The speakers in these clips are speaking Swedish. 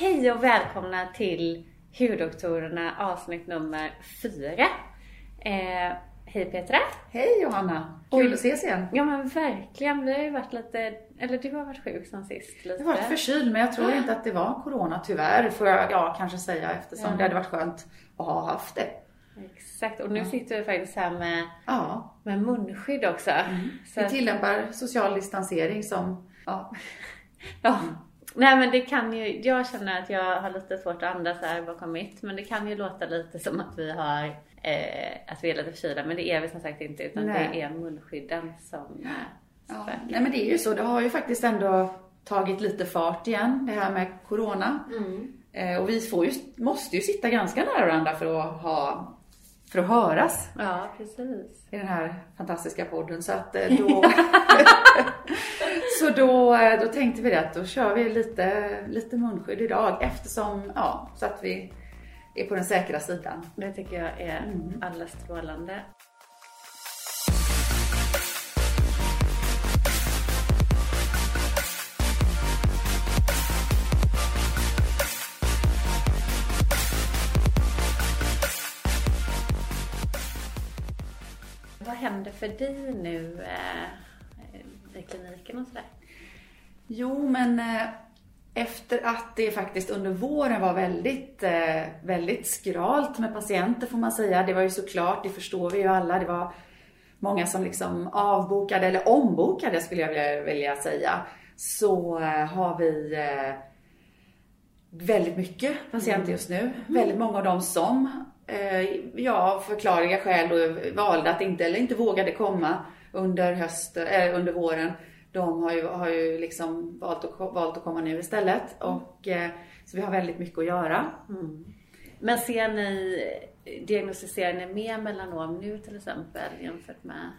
Hej och välkomna till Hudoktorerna avsnitt nummer fyra. Eh, hej Petra! Hej Johanna! Kul att ses igen. Ja men verkligen, vi har ju varit lite, eller du har varit sjuk sen sist lite. Jag har varit förkyld men jag tror inte att det var corona tyvärr får jag ja, kanske säga eftersom Ja. det hade varit skönt att ha haft det. Exakt, och nu sitter vi faktiskt här med, Ja, med munskydd också. Så vi tillämpar social distansering som, ja, Ja. Nej men det kan ju, jag känner att jag har lite svårt att andas här bakom mitt. Men det kan ju låta lite som att vi har, eh, att vi är lite förkylda. Men det är vi som sagt inte utan Nej. det är munskydden som eh, ja. Nej men det är ju så, det har ju faktiskt ändå tagit lite fart igen det här med corona. Mm. Eh, och vi får ju, måste ju sitta ganska nära varandra för att ha, för att höras. Ja precis. i den här fantastiska podden. Så att eh, då, så då, eh, då tänkte vi att då kör vi lite, lite munskydd idag eftersom, ja, så att vi är på den säkra sidan. Det tycker jag är alldeles strålande. Vad händer för dig nu eh, i kliniken och sådär? Jo, men eh, efter att det faktiskt under våren var väldigt, eh, väldigt skralt med patienter får man säga. Det var ju såklart, det förstår vi ju alla. Det var många som liksom avbokade, eller ombokade skulle jag vilja, vilja säga. Så eh, har vi väldigt mycket patienter just nu. Väldigt många av dem som, ja, av förklarliga skäl då valde att inte, eller inte vågade komma under hösten, eh, under våren. De har ju, har ju liksom valt att, valt att komma nu istället. Och, eh, så vi har väldigt mycket att göra. Men ser ni, diagnostiserar ni mer melanom nu till exempel jämfört med?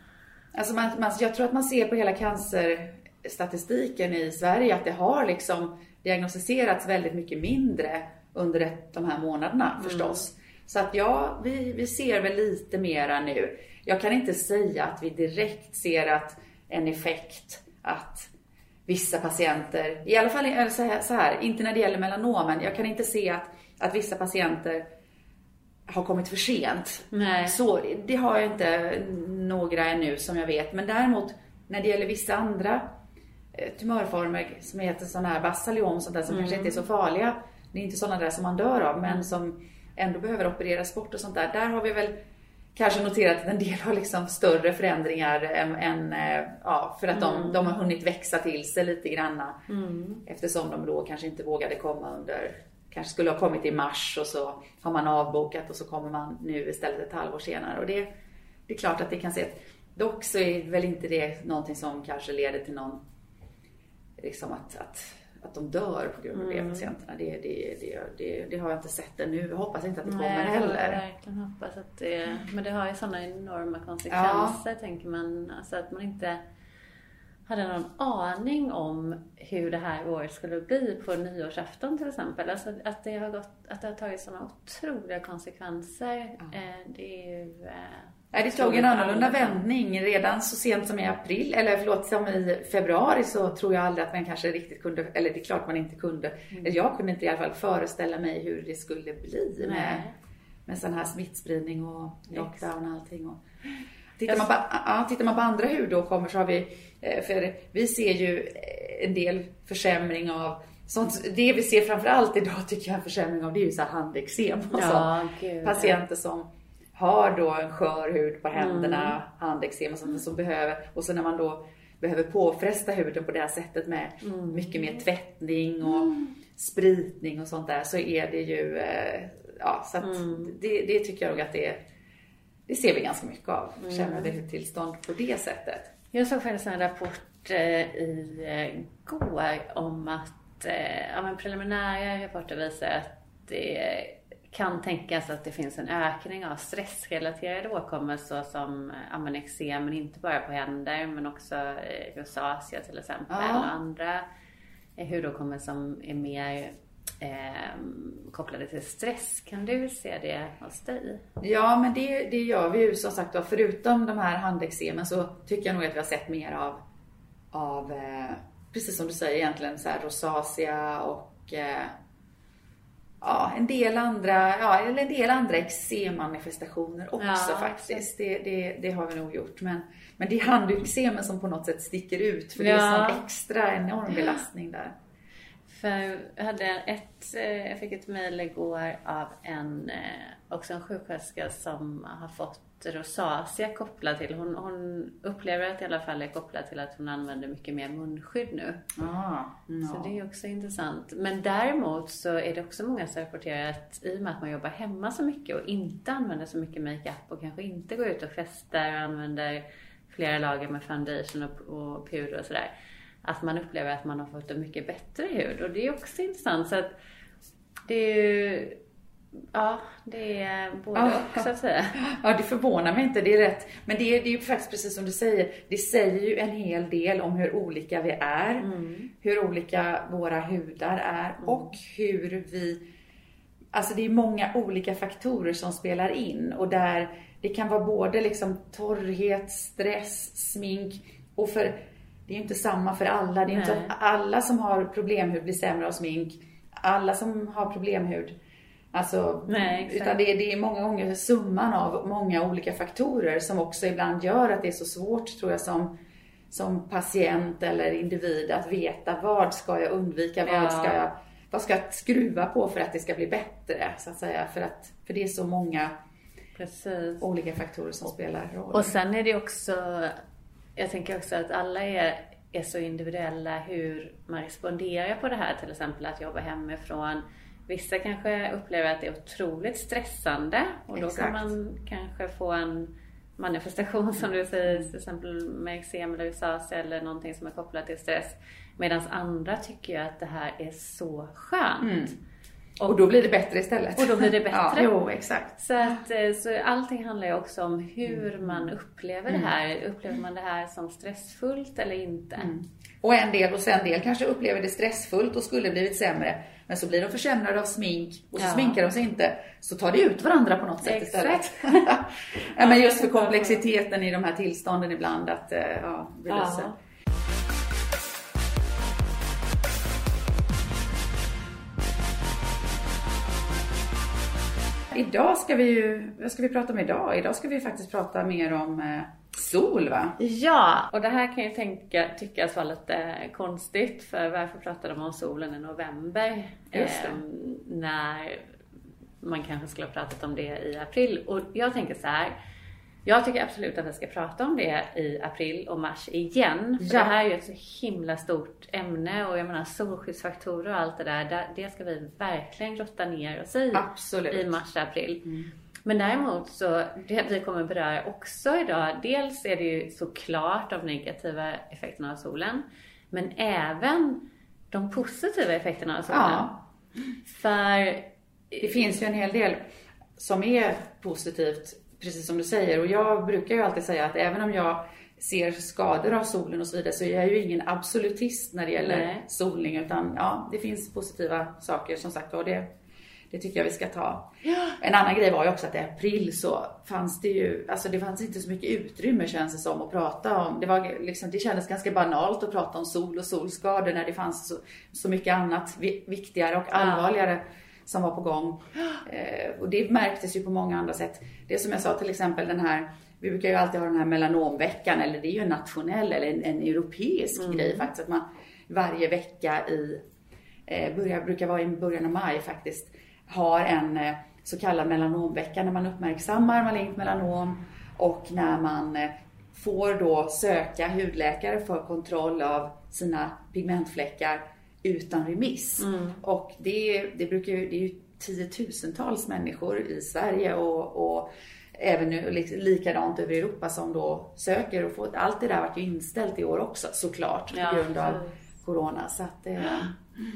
Alltså man, man, jag tror att man ser på hela cancerstatistiken i Sverige att det har liksom diagnostiserats väldigt mycket mindre under de här månaderna förstås. Så att ja, vi, vi ser väl lite mera nu. Jag kan inte säga att vi direkt ser att en effekt att vissa patienter, i alla fall så här, så här, inte när det gäller melanomen, jag kan inte se att, att vissa patienter har kommit för sent. Nej. Så det har jag inte några ännu som jag vet. Men däremot när det gäller vissa andra eh, tumörformer som heter sådana här basaliom, sånt där som kanske inte är så farliga. Det är inte sådana där som man dör av men som ändå behöver opereras bort och sånt där. Där har vi väl kanske noterat att en del har liksom större förändringar än, än eh, ja, för att de, de har hunnit växa till sig lite granna. Eftersom de då kanske inte vågade komma under, kanske skulle ha kommit i mars och så har man avbokat och så kommer man nu istället ett halvår senare. Och det, det är klart att det kan se, dock så är väl inte det någonting som kanske leder till någon, liksom att, att, att de dör på grund av det patienterna. Det, det, det, det, det har jag inte sett ännu. Jag hoppas inte att det kommer Nej, jag heller. verkligen hoppas att det, men det har ju sådana enorma konsekvenser tänker man. Alltså att man inte hade någon aning om hur det här året skulle bli på nyårsafton till exempel. Alltså att det har, gått, att det har tagit sådana otroliga konsekvenser. Eh, det är ju... Nej, det tog en annorlunda vändning redan så sent som i april, eller förlåt, som i februari så tror jag aldrig att man kanske riktigt kunde, eller det är klart man inte kunde, eller jag kunde inte i alla fall föreställa mig hur det skulle bli med, Nej. med sån här smittspridning och lockdown och allting. Och, tittar, man på, ja, tittar man på andra hudåkommor så har vi, eh, för vi ser ju eh, en del försämring av Sånt, det vi ser framförallt idag tycker jag är en försämring av det är ju så här handeksem och Ja, sånt. gud. Patienter som har då en skör hud på händerna, Mm. handeksem och sånt som behöver, och så när man då behöver påfresta huden på det här sättet med Mm. mycket mer tvättning och spritning och sånt där så är det ju, eh, ja så att Mm. det, det tycker jag nog att det, det ser vi ganska mycket av, Mm. försämrade hudtillstånd på det sättet. Jag såg faktiskt en rapport eh, i eh, går om att ja, men preliminära rapporter visar att det kan tänkas att det finns en ökning av stressrelaterade åkommor såsom ja, eksem, men inte bara på händer men också eh, rosacea till exempel Ja. och andra eh, hudåkommor som är mer eh, kopplade till stress. Kan du se det hos dig? Ja, men det, det gör vi ju som sagt då. Förutom de här handeksemen så tycker jag nog att vi har sett mer av, av eh, precis som du säger egentligen, så rosacea och eh, ja, en del andra, ja, eller en del andra eksemmanifestationer också Ja, faktiskt. Det, det, det har vi nog gjort. Men, men det är handeksemen som på något sätt sticker ut för det är Ja. sån extra enorm belastning där. För jag, hade ett, eh, jag fick ett mejl igår av en, eh, också en sjuksköterska som har fått rosacea kopplat till, hon, hon upplever att det i alla fall är kopplat till att hon använder mycket mer munskydd nu. Ah, Så det är också intressant. Men däremot så är det också många som rapporterar att i och med att man jobbar hemma så mycket och inte använder så mycket makeup och kanske inte går ut och festar och använder flera lager med foundation och, och puder och sådär. Att man upplever att man har fått en mycket bättre hud och det är också intressant. Så att det är ju, ja det är både Ja. och så att säga. Ja, det förvånar mig inte. Det är rätt. Men det är, det är ju faktiskt precis som du säger. Det säger ju en hel del om hur olika vi är. Hur olika våra hudar är och hur vi... Alltså det är många olika faktorer som spelar in och där det kan vara både liksom torrhet, stress, smink och för... Det är ju inte samma för alla. Det är inte Nej. att alla som har problemhud blir sämre av smink. Alla som har problemhud Alltså, Nej, utan det är, det är många gånger summan av många olika faktorer som också ibland gör att det är så svårt tror jag som, som patient eller individ att veta vad ska jag undvika, Ja. vad ska jag, vad ska jag skruva på för att det ska bli bättre så att säga. För, att, för det är så många Precis. olika faktorer som spelar roll. Och sen är det också, jag tänker också att alla är, är så individuella hur man responderar på det här. Till exempel att jobba hemifrån. Vissa kanske upplever att det är otroligt stressande och då Exakt. kan man kanske få en manifestation som du säger, till exempel med eksem eller rosacea eller någonting som är kopplat till stress. Medan andra tycker ju att det här är så skönt. och då blir det bättre istället. Och då blir det bättre. ja, jo, exakt. Så, att, eh, så allting handlar ju också om hur man upplever det här. Upplever man det här som stressfullt eller inte? Och en del och sen en del kanske upplever det stressfullt och skulle blivit sämre. Men så blir de försämrade av smink och så Ja. sminkar de sig inte. Så tar det ut varandra på något sätt Exakt. istället. ja, men just för komplexiteten i de här tillstånden ibland att eh, ja, belysa. Ja. Idag ska vi ju, vad ska vi prata om idag? Idag ska vi faktiskt prata mer om eh, sol va? Ja, och det här kan ju tänka, tyckas vara lite konstigt för varför pratar de om solen i november? Just det. Ehm, när man kanske skulle ha pratat om det i april. Och jag tänker så här. Jag tycker absolut att vi ska prata om det i april och mars igen. För Ja. det här är ju ett så himla stort ämne och jag menar solskyddsfaktorer och allt det där. det- ska vi verkligen grotta ner oss i Absolut. i mars-april. Men däremot så, det vi kommer beröra också idag, dels är det ju såklart de negativa effekterna av solen, men även de positiva effekterna av solen. Ja. För, Det finns ju en hel del som är positivt, precis som du säger. Och jag brukar ju alltid säga att även om jag ser skador av solen och så vidare så är jag ju ingen absolutist när det gäller Nej. solning. Utan ja, det finns positiva saker som sagt och det, det tycker jag vi ska ta. En annan grej var ju också att i april så fanns det ju, alltså det fanns inte så mycket utrymme känns det som att prata om. Det, var liksom, det kändes ganska banalt att prata om sol och solskador när det fanns så, så mycket annat vi- viktigare och allvarligare som var på gång. Eh, och det märktes ju på många andra sätt. Det som jag sa till exempel den här, vi brukar ju alltid ha den här melanomveckan, eller det är ju en nationell eller en, en europeisk grej faktiskt. Att man varje vecka i, eh, börjar, brukar vara i början av maj faktiskt, har en eh, så kallad melanomvecka när man uppmärksammar malignt melanom och när man eh, får då söka hudläkare för kontroll av sina pigmentfläckar utan remiss. Och det, det, brukar ju, det är ju tiotusentals människor i Sverige och, och även nu likadant över Europa som då söker och får, allt det där vart ju inställt i år också såklart på Ja, grund av. Corona. Så att det,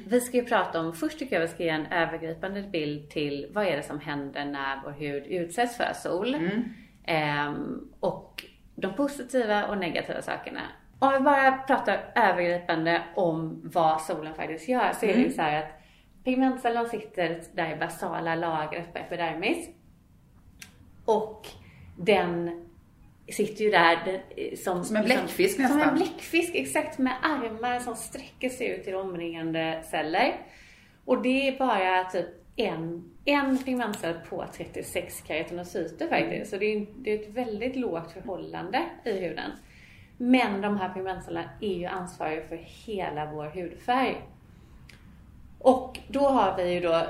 vi ska ju prata om, först tycker jag vi ska ge en övergripande bild till vad är det som händer när vår hud utsätts för sol. Ehm, och de positiva och negativa sakerna. Om vi bara pratar övergripande om vad solen faktiskt gör så är det ju så här att pigmentcellerna sitter där i basala lagret på epidermis. Och den sitter ju där den, som, Som en bläckfisk som, Som en nästan. bläckfisk, exakt med armar som sträcker sig ut till omringande celler. Och det är bara typ en, en pigmentcell på 36 keratinocyter faktiskt. Så det är, det är ett väldigt lågt förhållande i huden. Men de här pigmentcellerna är ju ansvariga för hela vår hudfärg. Och då har vi ju då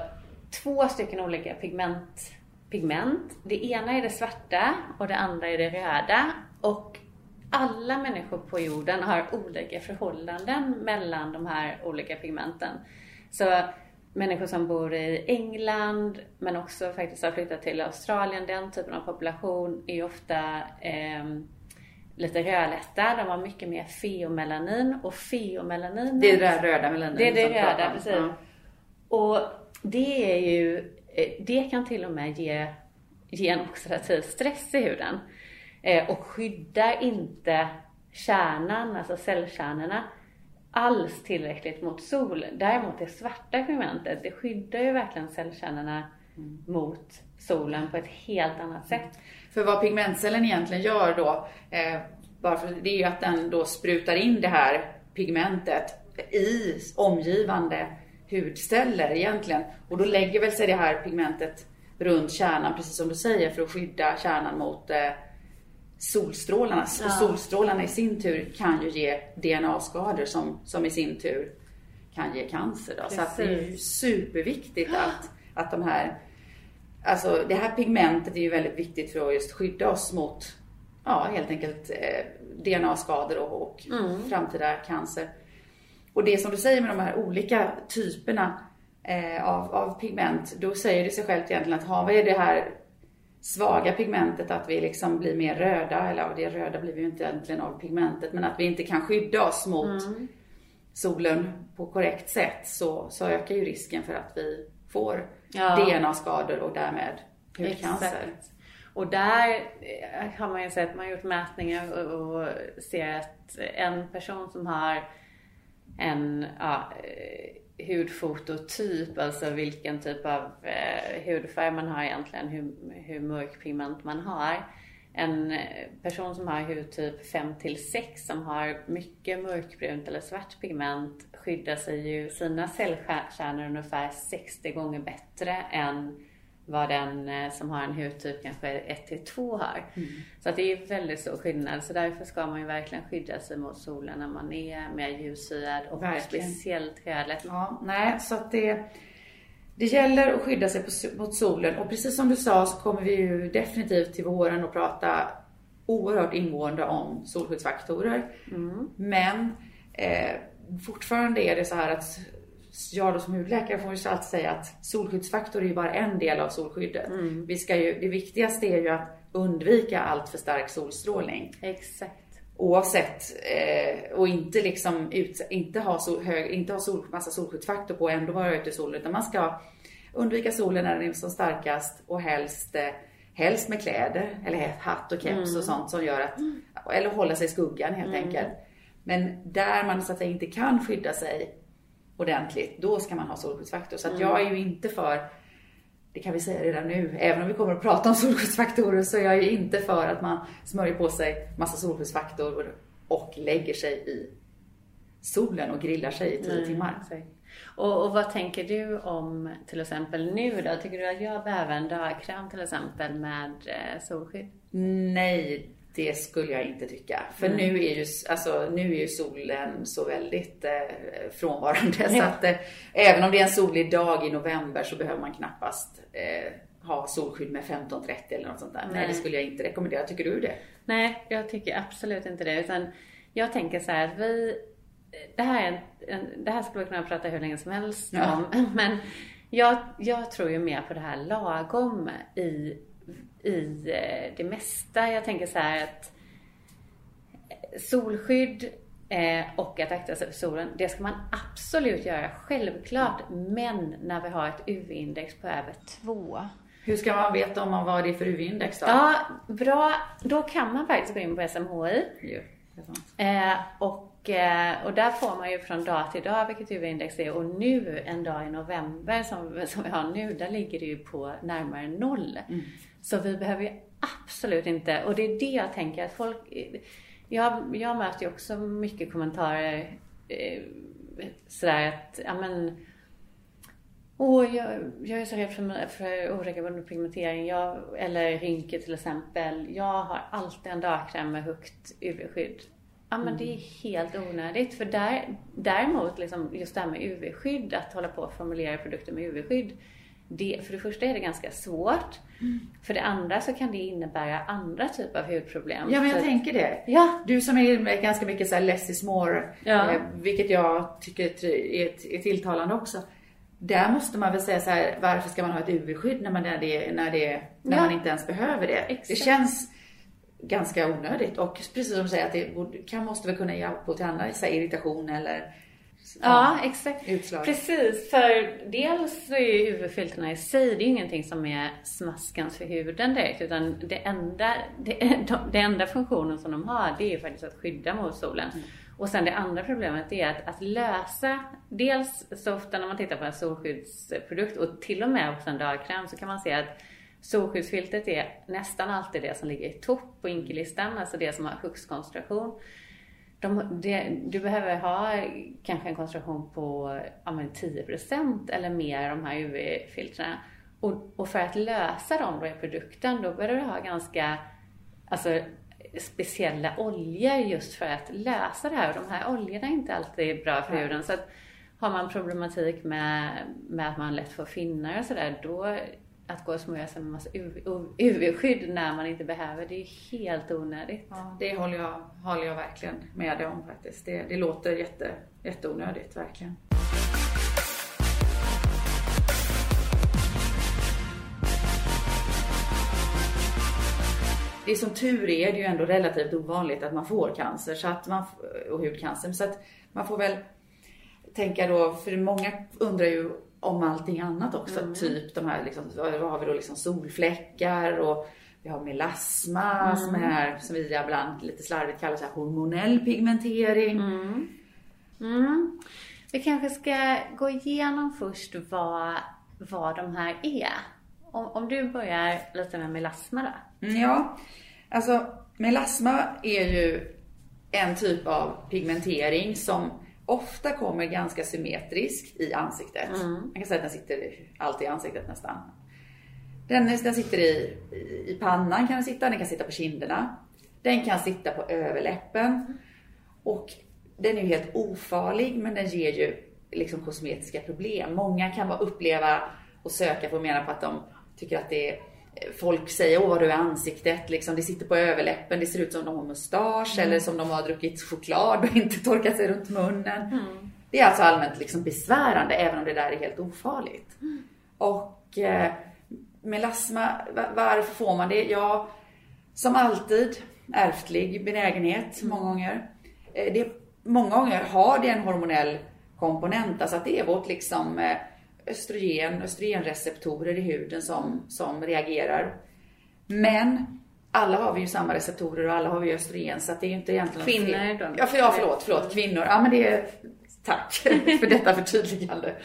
två stycken olika pigment, pigment. Det ena är det svarta och det andra är det röda. Och alla människor på jorden har olika förhållanden mellan de här olika pigmenten. Så människor som bor i England men också faktiskt har flyttat till Australien, den typen av population är ofta eh, lite rödlätta. De har mycket mer feomelanin och feomelanin Det är det röda melaninet Det är det röda, precis. Ja. Och det är ju, det kan till och med ge, ge en oxidativ stress i huden. Eh, och skyddar inte kärnan, alltså cellkärnorna alls tillräckligt mot sol. Däremot det svarta pigmentet, det skyddar ju verkligen cellkärnorna mm. mot solen på ett helt annat sätt. För vad pigmentcellen egentligen gör då, eh, bara för, det är ju att den då sprutar in det här pigmentet i omgivande hudceller egentligen. Och då lägger väl sig det här pigmentet runt kärnan, precis som du säger, för att skydda kärnan mot eh, solstrålarna. Ja. Och solstrålarna i sin tur kan ju ge DNA-skador som, som i sin tur kan ge cancer. Då. Så att det är ju superviktigt att, att de här, alltså det här pigmentet är ju väldigt viktigt för att just skydda oss mot, ja helt enkelt eh, DNA-skador och, och mm. framtida cancer. Och det som du säger med de här olika typerna eh, av, av pigment, då säger det sig självt egentligen att har vi det här svaga pigmentet, att vi liksom blir mer röda, eller ja, det röda blir vi ju inte egentligen av pigmentet, men att vi inte kan skydda oss mot mm. solen på korrekt sätt så, så ökar ju risken för att vi får ja. DNA-skador och därmed hudcancer. Exakt. Och där har man ju sett, man har gjort mätningar och, och ser att en person som har en ja, eh, hudfototyp, alltså vilken typ av eh, hudfärg man har egentligen, hur, hur mörk pigment man har. En eh, person som har hudtyp 5 till 6 som har mycket mörkbrunt eller svart pigment skyddar sig ju sina cellkärnor ungefär 60 gånger bättre än vad den eh, som har en hudtyp kanske 1 till 2 har. Mm. Så att det är väldigt stor skillnad. Så därför ska man ju verkligen skydda sig mot solen när man är mer ljushyad och verkligen. speciellt rödlätt. Ja, nej, så att det, det gäller att skydda sig på, mot solen och precis som du sa så kommer vi ju definitivt till våren att prata oerhört ingående om solskyddsfaktorer. Mm. Men eh, fortfarande är det så här att jag då som hudläkare får ju alltid säga att solskyddsfaktor är ju bara en del av solskyddet. Mm. Vi ska ju, det viktigaste är ju att undvika allt för stark solstrålning. Exakt. Oavsett, eh, och inte liksom ut, inte ha, sol, hög, inte ha sol, massa solskyddsfaktor på och ändå vara ute i solen. Utan man ska undvika solen när den är som starkast och helst, eh, helst med kläder eller hatt och keps mm. och sånt som gör att, eller hålla sig i skuggan helt mm. enkelt. Men där man så att säga inte kan skydda sig ordentligt, då ska man ha solskyddsfaktor. Så att jag är ju inte för, det kan vi säga redan nu, även om vi kommer att prata om solskyddsfaktorer så är jag ju inte för att man smörjer på sig massa solskyddsfaktor och lägger sig i solen och grillar sig i 10 timmar. Och, och, vad tänker du om till exempel nu då? Tycker du att jag behöver en dagkräm till exempel med eh, solskydd? Nej, det skulle jag inte tycka. För mm. nu, är ju, alltså, nu är ju solen så väldigt eh, frånvarande. Mm. Så att, eh, även om det är en solig dag i november så behöver man knappast eh, ha solskydd med 15-30 eller något sånt där. Nej. Nej. det skulle jag inte rekommendera. Tycker du det? Nej, jag tycker absolut inte det. Utan jag tänker så här att vi... Det här, är en, det här skulle vi kunna prata hur länge som helst ja. om. Men jag, jag tror ju mer på det här lagom i i eh, det mesta. Jag tänker så här att solskydd eh, och att akta sig för solen, det ska man absolut göra, självklart. Men när vi har ett UV-index på över 2. Hur ska man veta om man vad det är för UV-index då? Ja, bra. Då kan man faktiskt gå in på SMHI. Ja, eh, och, eh, och där får man ju från dag till dag vilket UV-index det är. Och nu, en dag i november som, som vi har nu, där ligger det ju på närmare noll. Mm. Så vi behöver ju absolut inte, och det är det jag tänker att folk, jag, jag möter ju också mycket kommentarer eh, sådär att, ja men Och jag, jag är så rädd för, för oregelbunden pigmentering. Jag, eller rynkor till exempel. Jag har alltid en dagkräm med högt UV-skydd. Ja men det är helt onödigt. För där, däremot, liksom, just det här med UV-skydd, att hålla på och formulera produkter med UV-skydd. Det, för det första är det ganska svårt. Mm. För det andra så kan det innebära andra typer av hudproblem. Ja men jag så tänker det. Ja. Du som är ganska mycket så här less is more, Ja. eh, vilket jag tycker är, är tilltalande också. Där måste man väl säga så här, varför ska man ha ett UV-skydd när man, när det, när det, när Ja. man inte ens behöver det? Exakt. Det känns ganska onödigt och precis som du säger att det kan, måste väl kunna ge upphov till här, irritation eller Ja, exakt. Utslag. Precis, för dels så är ju UV-filterna i sig, det är ju ingenting som är smaskans för huden direkt. Utan det enda, det, de, det enda funktionen som de har, det är ju faktiskt att skydda mot solen. Och sen det andra problemet är att, att lösa, dels så ofta när man tittar på en solskyddsprodukt och till och med också en dagkräm så kan man se att solskyddsfiltret är nästan alltid det som ligger i topp på inkelistan, alltså det som har högst koncentration. De, det, du behöver ha kanske en koncentration på ja, men 10% eller mer de här UV-filtrerna. Och, och för att lösa dem då i produkten, då behöver du ha ganska alltså, speciella oljor just för att lösa det här. Och de här oljorna är inte alltid bra för huden. Så att har man problematik med, med att man lätt får finnar och sådär, då att gå och smörja sig med massa UV-skydd när man inte behöver, det är helt onödigt. Ja, det håller jag, håller jag verkligen med dig om faktiskt. Det, det låter jätte, jätteonödigt verkligen. Det är som tur är, det är ju ändå relativt ovanligt att man får cancer så att man, och hudcancer. Så att man får väl tänka då, för många undrar ju om allting annat också. Typ de här, liksom, vad har vi då, liksom solfläckar och vi har melasma som är, som vi ibland lite slarvigt kallar så hormonell pigmentering. Mm. Vi kanske ska gå igenom först vad, vad de här är. Om, om du börjar lite med melasma då. Mm, Ja, alltså melasma är ju en typ av pigmentering som ofta kommer ganska symmetriskt i ansiktet. Man kan säga att den sitter alltid i ansiktet nästan. Den, den sitter i, i- i pannan kan den sitta, den kan sitta på kinderna. Den kan sitta på överläppen. Och den är ju helt ofarlig men den ger ju liksom kosmetiska problem. Många kan bara uppleva och söka på och mena på att de tycker att det är Folk säger åh vad du är ansiktet, liksom, det sitter på överläppen, det ser ut som de har mustasch eller som de har druckit choklad och inte torkat sig runt munnen. Det är alltså allmänt liksom besvärande även om det där är helt ofarligt. Och eh, melasma, va- varför får man det? Ja, som alltid, ärftlig benägenhet många gånger. Eh, Det, många gånger har det en hormonell komponent, alltså att det är vårt liksom eh, östrogen, östrogenreceptorer i huden som, som reagerar. Men alla har vi ju samma receptorer och alla har vi östrogen så att det är ju inte egentligen Kvinnor då? Ja, för, ja, förlåt, förlåt, kvinnor. Ja, men det är, tack för detta förtydligande.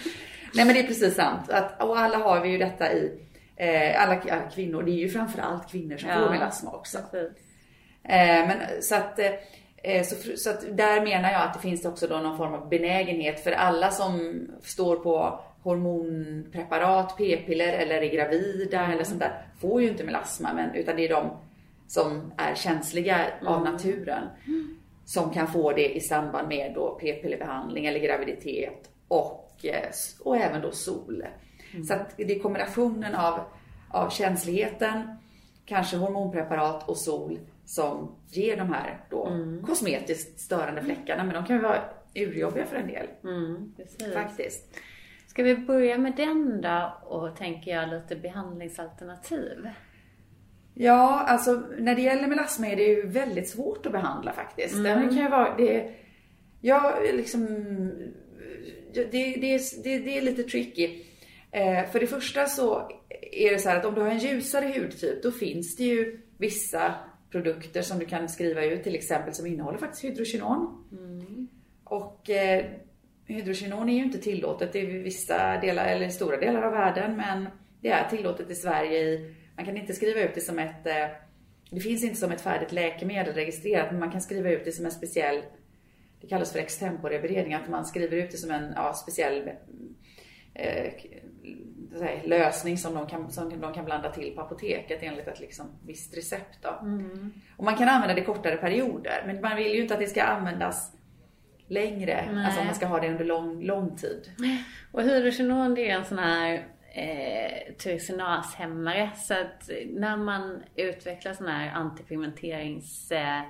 Nej, men det är precis sant. Att, och alla har vi ju detta i, eh, alla kvinnor, det är ju framförallt kvinnor som Ja. får melasma också. Eh, men så att, eh, så, så att där menar jag att det finns också då någon form av benägenhet för alla som står på hormonpreparat, p-piller eller är gravida eller sånt där får ju inte melasma men, utan det är de som är känsliga av naturen som kan få det i samband med då p-pillerbehandling eller graviditet och, eh, och även då sol. Så att det är kombinationen av, av känsligheten, kanske hormonpreparat och sol som ger de här då kosmetiskt störande fläckarna. Men de kan ju vara urjobbiga för en del. Mm. Faktiskt. Ska vi börja med den då och tänker jag lite behandlingsalternativ? Ja, alltså när det gäller melasma är det ju väldigt svårt att behandla faktiskt. Den kan ju vara, det, ja, liksom, det, det, det, det är lite tricky. Eh, för det första så är det så här att om du har en ljusare hudtyp då finns det ju vissa produkter som du kan skriva ut till exempel som innehåller faktiskt hydrokinon. Och eh, hydrokinon är ju inte tillåtet i vissa delar, eller i stora delar av världen, men det är tillåtet i Sverige. I, man kan inte skriva ut det som ett, eh, det finns inte som ett färdigt läkemedel registrerat, men man kan skriva ut det som en speciell, det kallas för extemporeberedning, att man skriver ut det som en ja, speciell eh, lösning som de, kan, som de kan blanda till på apoteket enligt ett liksom, visst recept. Mm. Och man kan använda det kortare perioder, men man vill ju inte att det ska användas längre, Nej. alltså om man ska ha det under lång, lång tid. Och hydrogenon det är en sån här eh, tyrosinashämmare. Så att när man utvecklar såna här antipigmenterings eh,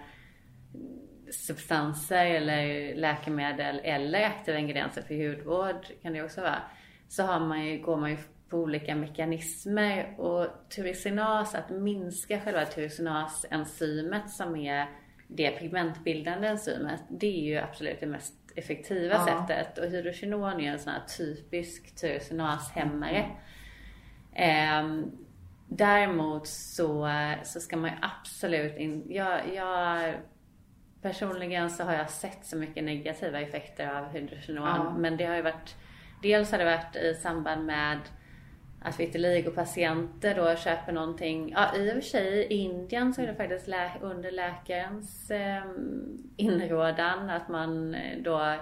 substanser eller läkemedel eller aktiva ingredienser för hudvård kan det också vara. Så har man ju, går man ju på olika mekanismer och tyrosinas, att minska själva tyrosinase-enzymet som är det pigmentbildande enzymet, det är ju absolut det mest effektiva Ja. sättet. Och hydrogenon är en sån här typisk tyrosinashämmare. Ehm, däremot så, så ska man ju absolut inte... Jag, jag, personligen så har jag sett så mycket negativa effekter av hydrogenon. Ja. Men det har ju varit... Dels har det varit i samband med att vitiligo-patienter då köper någonting. Ja, i och för sig i Indien så är det faktiskt lä- under läkarens eh, inrådan att man eh, då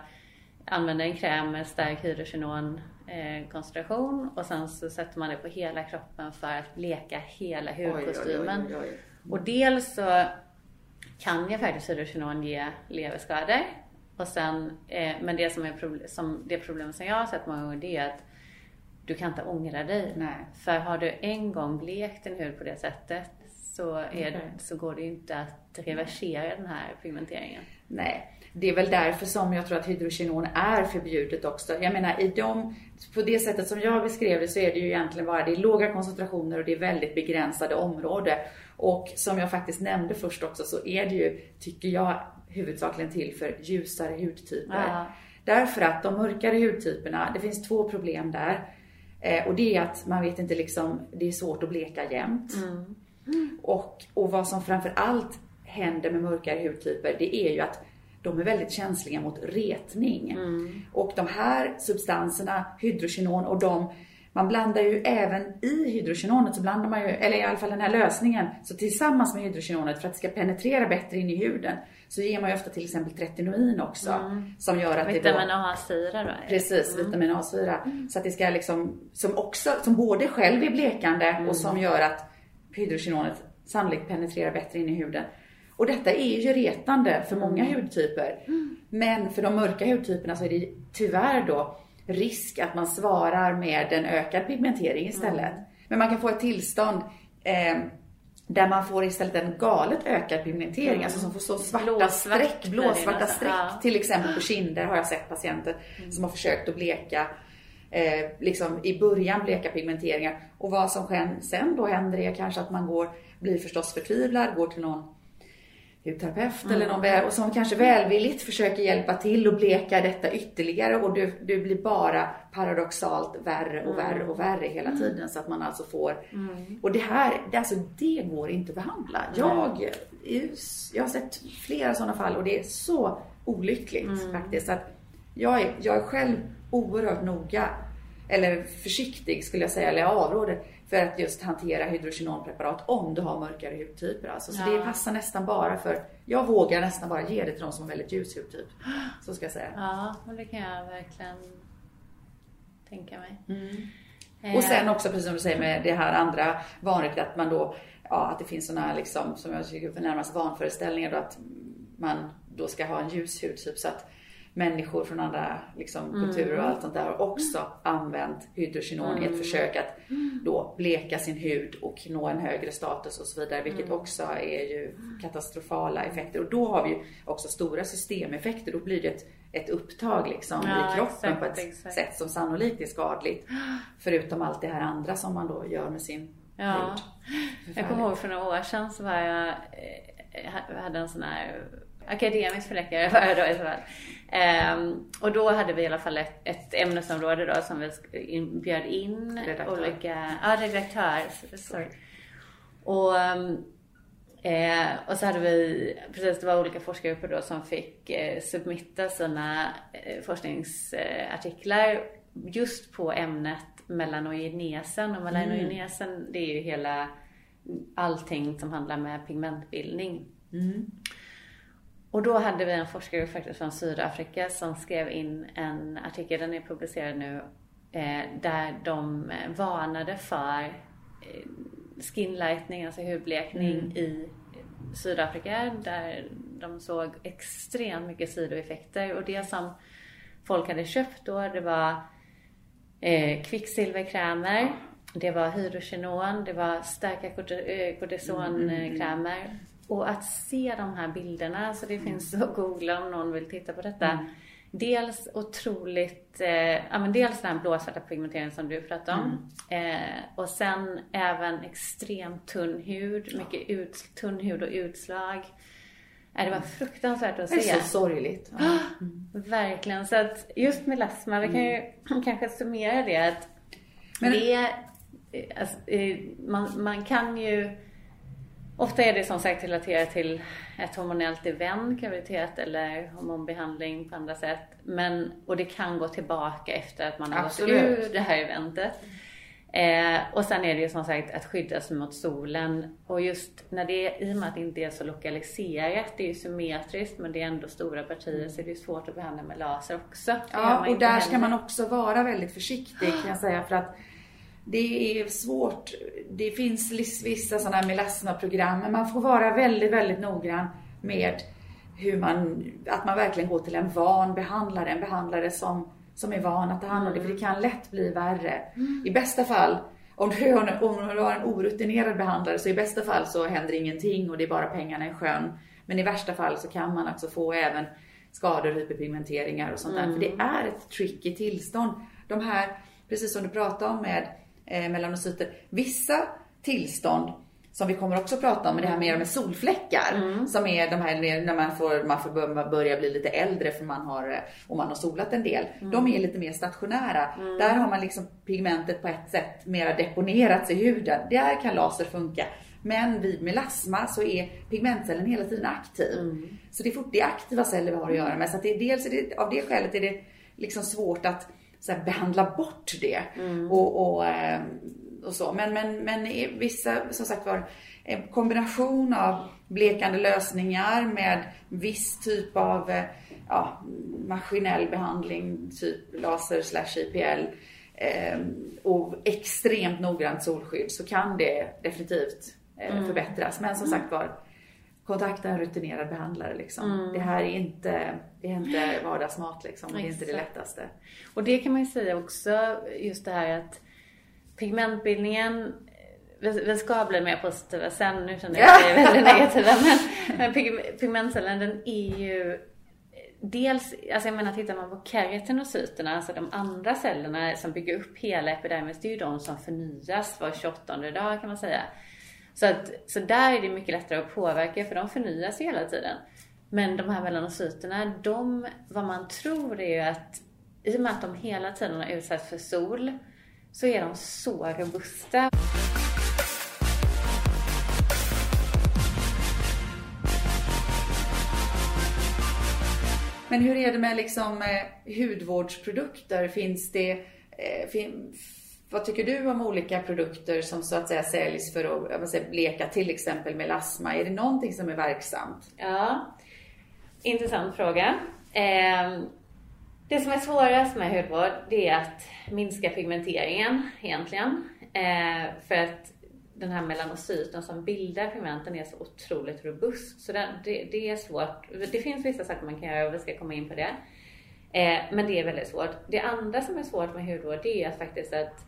använder en kräm med stark hydrogenon eh, koncentration och sen så sätter man det på hela kroppen för att bleka hela hudkostymen. Oj, oj, oj. Och dels så kan ju faktiskt hydrogenon ge leverskador. Och sen, eh, men det som är som, det problem som jag har sett många gånger det är att du kan inte ångra dig. Nej. För har du en gång blekt din hud på det sättet så, är, Okej. så går det inte att reversera den här pigmenteringen. Nej, det är väl därför som jag tror att hydrogenon är förbjudet också. Jag menar i de, på det sättet som jag beskrev det så är det ju egentligen bara, det är låga koncentrationer och det är väldigt begränsade områden. Och som jag faktiskt nämnde först också så är det ju, tycker jag, huvudsakligen till för ljusare hudtyper. Ja. Därför att de mörkare hudtyperna, det finns två problem där. Eh, och det är att man vet inte liksom, det är svårt att bleka jämt. Och, och vad som framför allt händer med mörkare hudtyper, det är ju att de är väldigt känsliga mot retning. Och de här substanserna, hydrogenon och de, man blandar ju även i hydrogenonet så blandar man ju, eller i alla fall den här lösningen, så tillsammans med hydrogenonet för att det ska penetrera bättre in i huden så ger man ju ofta till exempel tretinoin också. Som gör att. Vitamin A-syra då? Precis, vitamin A-syra. Så att det ska liksom, som också, som både själv är blekande och som gör att hydrogenonet sannolikt penetrerar bättre in i huden. Och detta är ju retande för många hudtyper. Men för de mörka hudtyperna så är det tyvärr då risk att man svarar med en ökad pigmentering istället. Men man kan få ett tillstånd eh, där man får istället en galet ökad pigmentering, alltså som får så svarta Blåsvart streck, blåsvarta streck. ja. Till exempel på kinder har jag sett patienter som har försökt att bleka eh, liksom i början bleka pigmenteringar. Och vad som sen, sen då händer är kanske att man går, blir förstås förtvivlad, går till någon hudterapeut eller någon och som kanske välvilligt försöker hjälpa till och bleka detta ytterligare och du, du blir bara paradoxalt värre och värre och värre hela tiden så att man alltså får och det här, det, alltså, det går inte att behandla. Jag, jag har sett flera sådana fall och det är så olyckligt faktiskt. Att jag, är, jag är själv oerhört noga eller försiktig skulle jag säga, eller jag avråder för att just hantera hydrogenonpreparat om du har mörkare hudtyper. Alltså. Så Ja. det passar nästan bara för, jag vågar nästan bara ge det till de som har väldigt ljus hudtyp. Så ska jag säga. Ja, men det kan jag verkligen tänka mig. Eh, Och sen också precis som du säger med det här andra vanligt att man då, ja att det finns sådana här liksom, som jag tycker är närmast vanföreställningar då att man då ska ha en ljus hudtyp så att människor från andra liksom, kulturer och allt sånt där har också använt hydrogenon i ett försök att då bleka sin hud och nå en högre status och så vidare, vilket också är ju katastrofala effekter. Och då har vi ju också stora systemeffekter. Då blir det ett, ett upptag liksom Ja, i kroppen exakt, på ett exakt. sätt som sannolikt är skadligt. Förutom allt det här andra som man då gör med sin Ja. hud. Jag kommer ihåg för några år sedan så var jag, eh, ha- hade en sån här akademisk förläggare var jag då i så fall. Ehm, och då hade vi i alla fall ett, ett ämnesområde då som vi in, bjöd in Redaktör. olika, ja redaktör, sorry. Och, ehm, eh, och så hade vi, precis det var olika forskargrupper då som fick eh, submitta sina eh, forskningsartiklar just på ämnet melanogenesen och melanogenesen det är ju hela allting som handlar med pigmentbildning. Och då hade vi en forskare faktiskt från Sydafrika som skrev in en artikel, den är publicerad nu, eh, där de varnade för eh, skinlightning, alltså hudblekning Mm. i Sydafrika där de såg extremt mycket sidoeffekter och det som folk hade köpt då det var eh, kvicksilverkrämer, det var hydrogenon, det var starka korti- eh, kortisonkrämer. Och att se de här bilderna, så det finns att googla om någon vill titta på detta. Dels otroligt, eh, ja men dels den blåsvarta pigmenteringen som du pratade om. Eh, och sen även extremt tunn hud, mycket ut, tunn hud och utslag. Eh, det var fruktansvärt att Det är se. så sorgligt. Ja. Verkligen. Så att just melasma, vi kan ju kanske summera det att Men- det är, alltså, eh, man, man kan ju Ofta är det som sagt relaterat till ett hormonellt event, graviditet eller hormonbehandling på andra sätt. Men, och det kan gå tillbaka efter att man har Absolut. gått ur det här eventet. Eh, och sen är det ju som sagt att skydda sig mot solen. Och just när det, i och med att det inte är så lokaliserat, det är ju symmetriskt men det är ändå stora partier så det är svårt att behandla med laser också. Ja, och där ska heller. man också vara väldigt försiktig kan jag säga för att det är svårt. Det finns vissa sådana här melasmaprogram men man får vara väldigt, väldigt noggrann med hur man, att man verkligen går till en van behandlare, en behandlare som, som är van att ta hand om det för det kan lätt bli värre. I bästa fall om du, har om du har en orutinerad behandlare så i bästa fall så händer ingenting och det är bara pengarna i sjön. Men i värsta fall så kan man också få även skador, hyperpigmenteringar och sånt där. För det är ett tricky tillstånd. De här, precis som du pratade om med eh, melanocyter, vissa tillstånd som vi kommer också prata om, det här mer med solfläckar. Som är de här när man får, man får bör- börja bli lite äldre för man har, eh, och man har solat en del. De är lite mer stationära. Där har man liksom pigmentet på ett sätt mera deponerats i huden. Där kan laser funka. Men vid melasma så är pigmentcellen hela tiden aktiv. Så det är, fort, det är aktiva celler vi har att göra med. Så att det är, dels är det, av det skälet är det liksom svårt att så här, behandla bort det. Och, och, eh, och så. Men, men, men i vissa, som sagt var, en kombination av blekande lösningar med viss typ av eh, ja, maskinell behandling, typ laser slash IPL eh, och extremt noggrant solskydd så kan det definitivt eh, förbättras. Men som sagt var, kontakta en rutinerad behandlare liksom. Det här är inte, det är inte vardagsmat liksom. Det är inte det lättaste. Och det kan man ju säga också, just det här att pigmentbildningen vi, vi ska bli mer positiva sen, nu känner jag att vi är väldigt negativa. Men, men pig, pigmentcellen den är ju Dels, alltså jag menar tittar man på keratinocyterna, alltså de andra cellerna som bygger upp hela epidermis, det är ju de som förnyas var 28 dag kan man säga. Så, att, så där är det mycket lättare att påverka för de förnyas ju hela tiden. Men de här melanocyterna, de, vad man tror är ju att i och med att de hela tiden har utsatts för sol så är de så robusta. Men hur är det med liksom eh, hudvårdsprodukter? Finns det, eh, fin, vad tycker du om olika produkter som så att säga säljs för att säga, bleka till exempel melasma? Är det någonting som är verksamt? Ja, intressant fråga. Eh, det som är svårast med hudvård det är att minska pigmenteringen egentligen. Eh, för att den här melanocyten som bildar pigmenten är så otroligt robust. Så det, det, det är svårt. Det finns vissa saker man kan göra och vi ska komma in på det. Eh, men det är väldigt svårt. Det andra som är svårt med hudvård det är att faktiskt att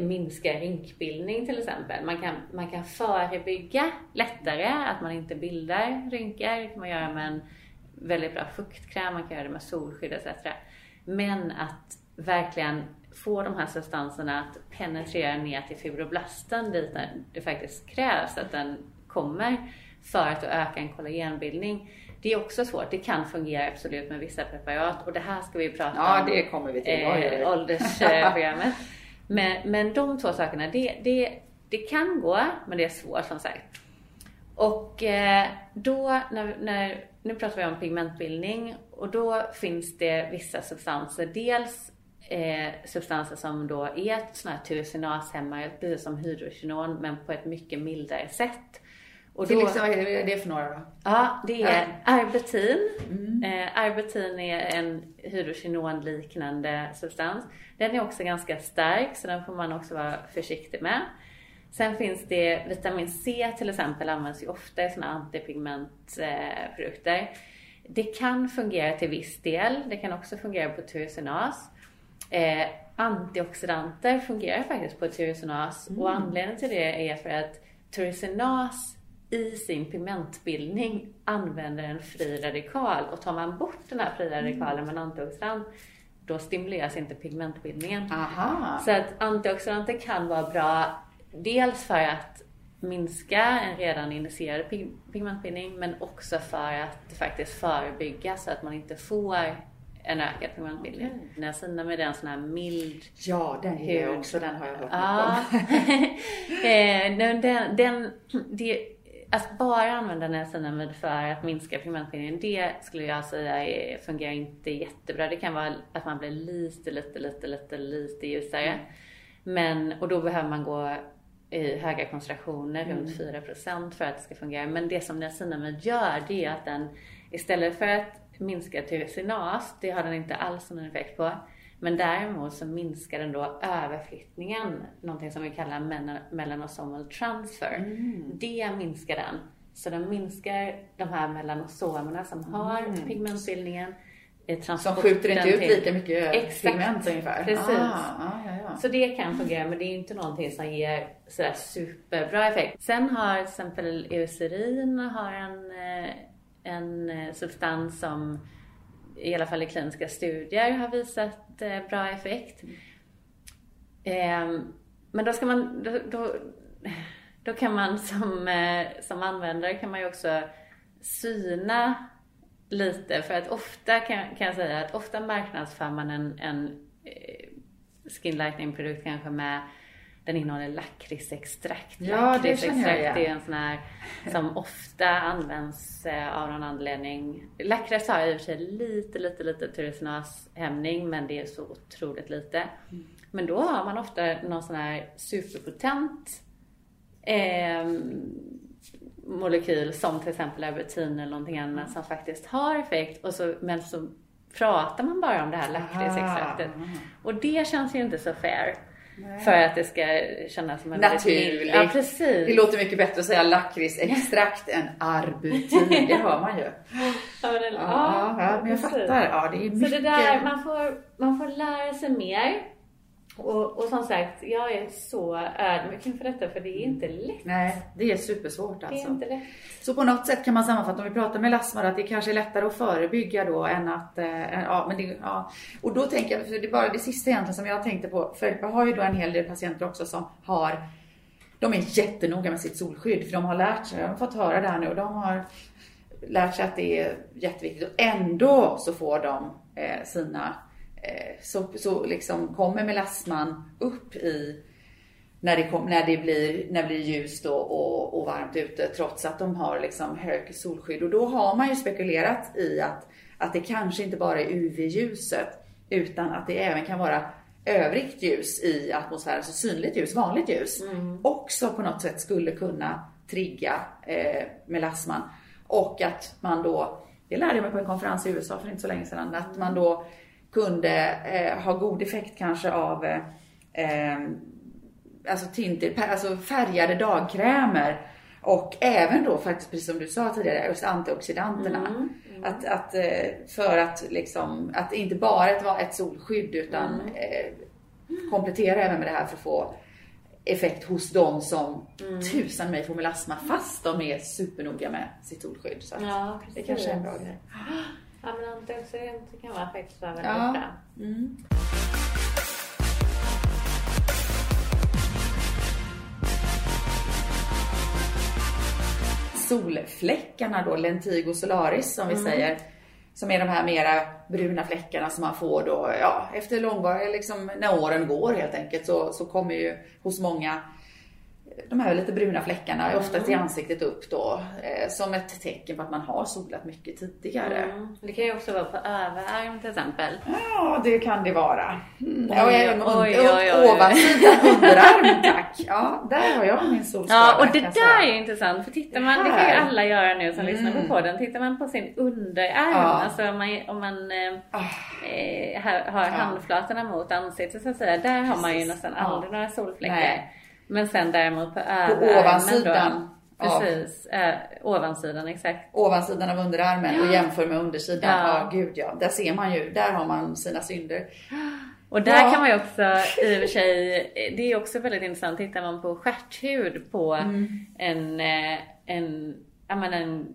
minska rynkbildning till exempel. Man kan, man kan förebygga lättare att man inte bildar rynkor. Det kan man göra med en väldigt bra fuktkräm, man kan göra det med solskydd etc. Men att verkligen få de här substanserna att penetrera ner till fibroblasten dit det faktiskt krävs att den kommer för att öka en kollagenbildning. Det är också svårt. Det kan fungera absolut med vissa preparat och det här ska vi prata Ja, om det kommer vi till. Eh, åldersprogrammet. men, men de två sakerna, det, det, det kan gå, men det är svårt som sagt. Och eh, då, när, när, nu pratar vi om pigmentbildning och då finns det vissa substanser. Dels eh, substanser som då är sådana här tyrosinashämmare, precis som hydrokinon, men på ett mycket mildare sätt. Och då, liksom, vad är det för några då? Ja, det är arbutin. Mm. Eh, arbutin är en hydrokinon-liknande substans. Den är också ganska stark så den får man också vara försiktig med. Sen finns det vitamin C till exempel används ju ofta i sådana antipigmentprodukter. Det kan fungera till viss del. Det kan också fungera på tyrosinaz. Eh, antioxidanter fungerar faktiskt på tyrosinaz mm. och anledningen till det är för att tyrosinaz i sin pigmentbildning använder en fri radikal och tar man bort den här fria radikalen med en antioxidant då stimuleras inte pigmentbildningen. Aha. Så att antioxidanter kan vara bra dels för att minska en redan initierad pigmentbildning men också för att faktiskt förebygga så att man inte får en ökad pigmentbildning. Okay. Niacinamid är en sån här mild Ja, den är hud. också, den har jag hört ja. om. den, den, den, det, att bara använda niacinamid för att minska pigmentbildningen, det skulle jag säga fungerar inte jättebra. Det kan vara att man blir lite, lite, lite, lite, lite ljusare. Mm. Men, och då behöver man gå i höga koncentrationer, mm. runt 4% för att det ska fungera. Men det som niacinamid gör, det är att den istället för att minska tyrosinaz, det har den inte alls någon effekt på. Men däremot så minskar den då överflyttningen, någonting som vi kallar melanosomal transfer. Mm. Det minskar den. Så den minskar de här melanosomerna som har mm. pigmentbildningen. Som skjuter inte ut till... lika mycket Exakt. pigment ungefär? Precis. Ah, ah, ja, ja. Så det kan fungera men det är inte någonting som ger sådär superbra effekt. Sen har till exempel eucerin har en, eh, en eh, substans som i alla fall i kliniska studier har visat eh, bra effekt. Mm. Men då ska man, då, då, då, kan man som, eh, som användare kan man ju också syna lite för att ofta kan, kan jag säga att ofta marknadsför man en, en skin lightening produkt kanske med den innehåller lakritsextrakt. Ja, Det är en sån här som ofta används eh, av någon anledning. Lakrits har i och för sig lite, lite, lite tyrosinashämning men det är så otroligt lite. Mm. Men då har man ofta någon sån här superpotent eh, molekyl som till exempel Albertin eller någonting annat mm. som faktiskt har effekt och så, men så pratar man bara om det här lakritsextraktet. Och det känns ju inte så fair. Nej. För att det ska kännas som en Naturligt. Ja, precis. Det låter mycket bättre att säga lakritsextrakt än arbutin. Det hör man ju. Ja, ja, ja, ja, men jag fattar. Ja, det är mycket. Så det där, man får, man får lära sig mer. Och, och som sagt, jag är så ödmjuk inför detta för det är inte lätt. Nej, det är supersvårt alltså. Det är alltså. inte lätt. Så på något sätt kan man sammanfatta om vi pratar med Lasmar att det kanske är lättare att förebygga då än att, äh, ja men det, ja. Och då tänker jag, för det är bara det sista egentligen som jag tänkte på, för jag har ju då en hel del patienter också som har, de är jättenoga med sitt solskydd för de har lärt sig, de har fått höra det här nu och de har lärt sig att det är jätteviktigt och ändå så får de eh, sina så, så liksom kommer melasman upp i när det, kom, när det, blir, när det blir ljust och, och, och, varmt ute trots att de har liksom hög solskydd. Och då har man ju spekulerat i att, att det kanske inte bara är UV-ljuset utan att det även kan vara övrigt ljus i atmosfären, så synligt ljus, vanligt ljus, mm. också på något sätt skulle kunna trigga eh, melasman. Och att man då, det lärde jag mig på en konferens i USA för inte så länge sedan, att man då kunde eh, ha god effekt kanske av eh, eh alltså, tinter, alltså färgade dagkrämer. Och även då faktiskt, precis som du sa tidigare, just antioxidanterna. Mm, mm. Att, att, eh, för att liksom, att inte bara ett, ett solskydd utan mm. eh, komplettera även med det här för att få effekt hos dem som mm. tusan mig får melasma fast de är supernoga med sitt solskydd. Så ja, det kanske är en bra grej. Ja, men antioxidanter kan vara faktiskt vara väldigt ja. bra. Mm. Solfläckarna då, lentigo solaris som vi mm. säger, som är de här mera bruna fläckarna som man får då, ja, efter långvariga, liksom när åren går helt enkelt, så, så kommer ju hos många de här lite bruna fläckarna, oftast i Mm. ansiktet upp då, eh, som ett tecken på att man har solat mycket tidigare. Mm. Det kan ju också vara på överarm till exempel. Ja, det kan det vara. Mm. Oj, Ja, även oj, oj, oj. ovansidan underarm, tack. Ja, där har jag min solskada. Ja, och det där är intressant för tittar man, det kan ju alla göra nu som lyssnar Mm. på podden. Tittar man på sin underarm, Ja. alltså om man, om man eh, Ah, eh, har, handflatorna mot ansiktet så att säga, där har man ju Precis. nästan Ja. aldrig några solfläckar. Nej. Men sen däremot på På överarmen ovansidan. då. Ja. Precis, eh, ovansidan exakt. ovansidan av underarmen och jämför med undersidan. Ja. Ja. gud ja. Där ser man ju, där har man sina synder. Och där Ja. kan man ju också i och för sig, det är också väldigt intressant, tittar man på stjärthud på Mm. en, eh, en, ja men en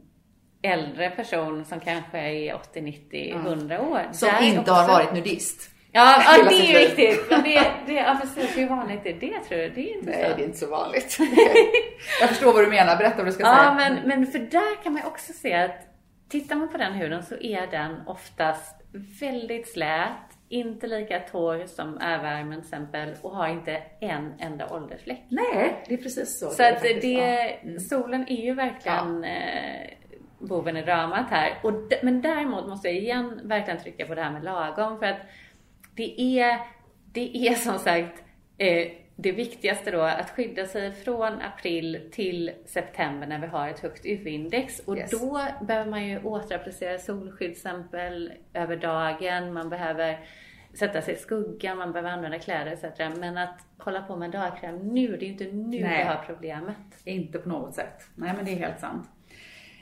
äldre person som kanske är 80, 90, 100 år. Som inte också- har varit nudist. Ja, ja det är viktigt. Men det, det, ja precis, hur vanligt är det tror du? Det är inte Nej, så. det är inte så vanligt. Jag förstår vad du menar. Berätta vad du ska Ja, säga. men, men för där kan man ju också se att tittar man på den huden så är den oftast väldigt slät, inte lika torr som överarmen till exempel och har inte en enda åldersfläck. Nej, det är precis så. Så är att faktiskt. det, Ja. Mm. solen är ju verkligen eh, boven i dramat här. Och men däremot måste jag igen verkligen trycka på det här med lagom för att det är, det är som sagt eh, det viktigaste då att skydda sig från april till september när vi har ett högt UV-index och Yes. då behöver man ju återapplicera solskydd till exempel över dagen. Man behöver sätta sig i skuggan, man behöver använda kläder etc. Men att hålla på med dagkräm nu, det är inte nu Nej. vi har problemet. Inte på något sätt. Nej, men det är helt sant.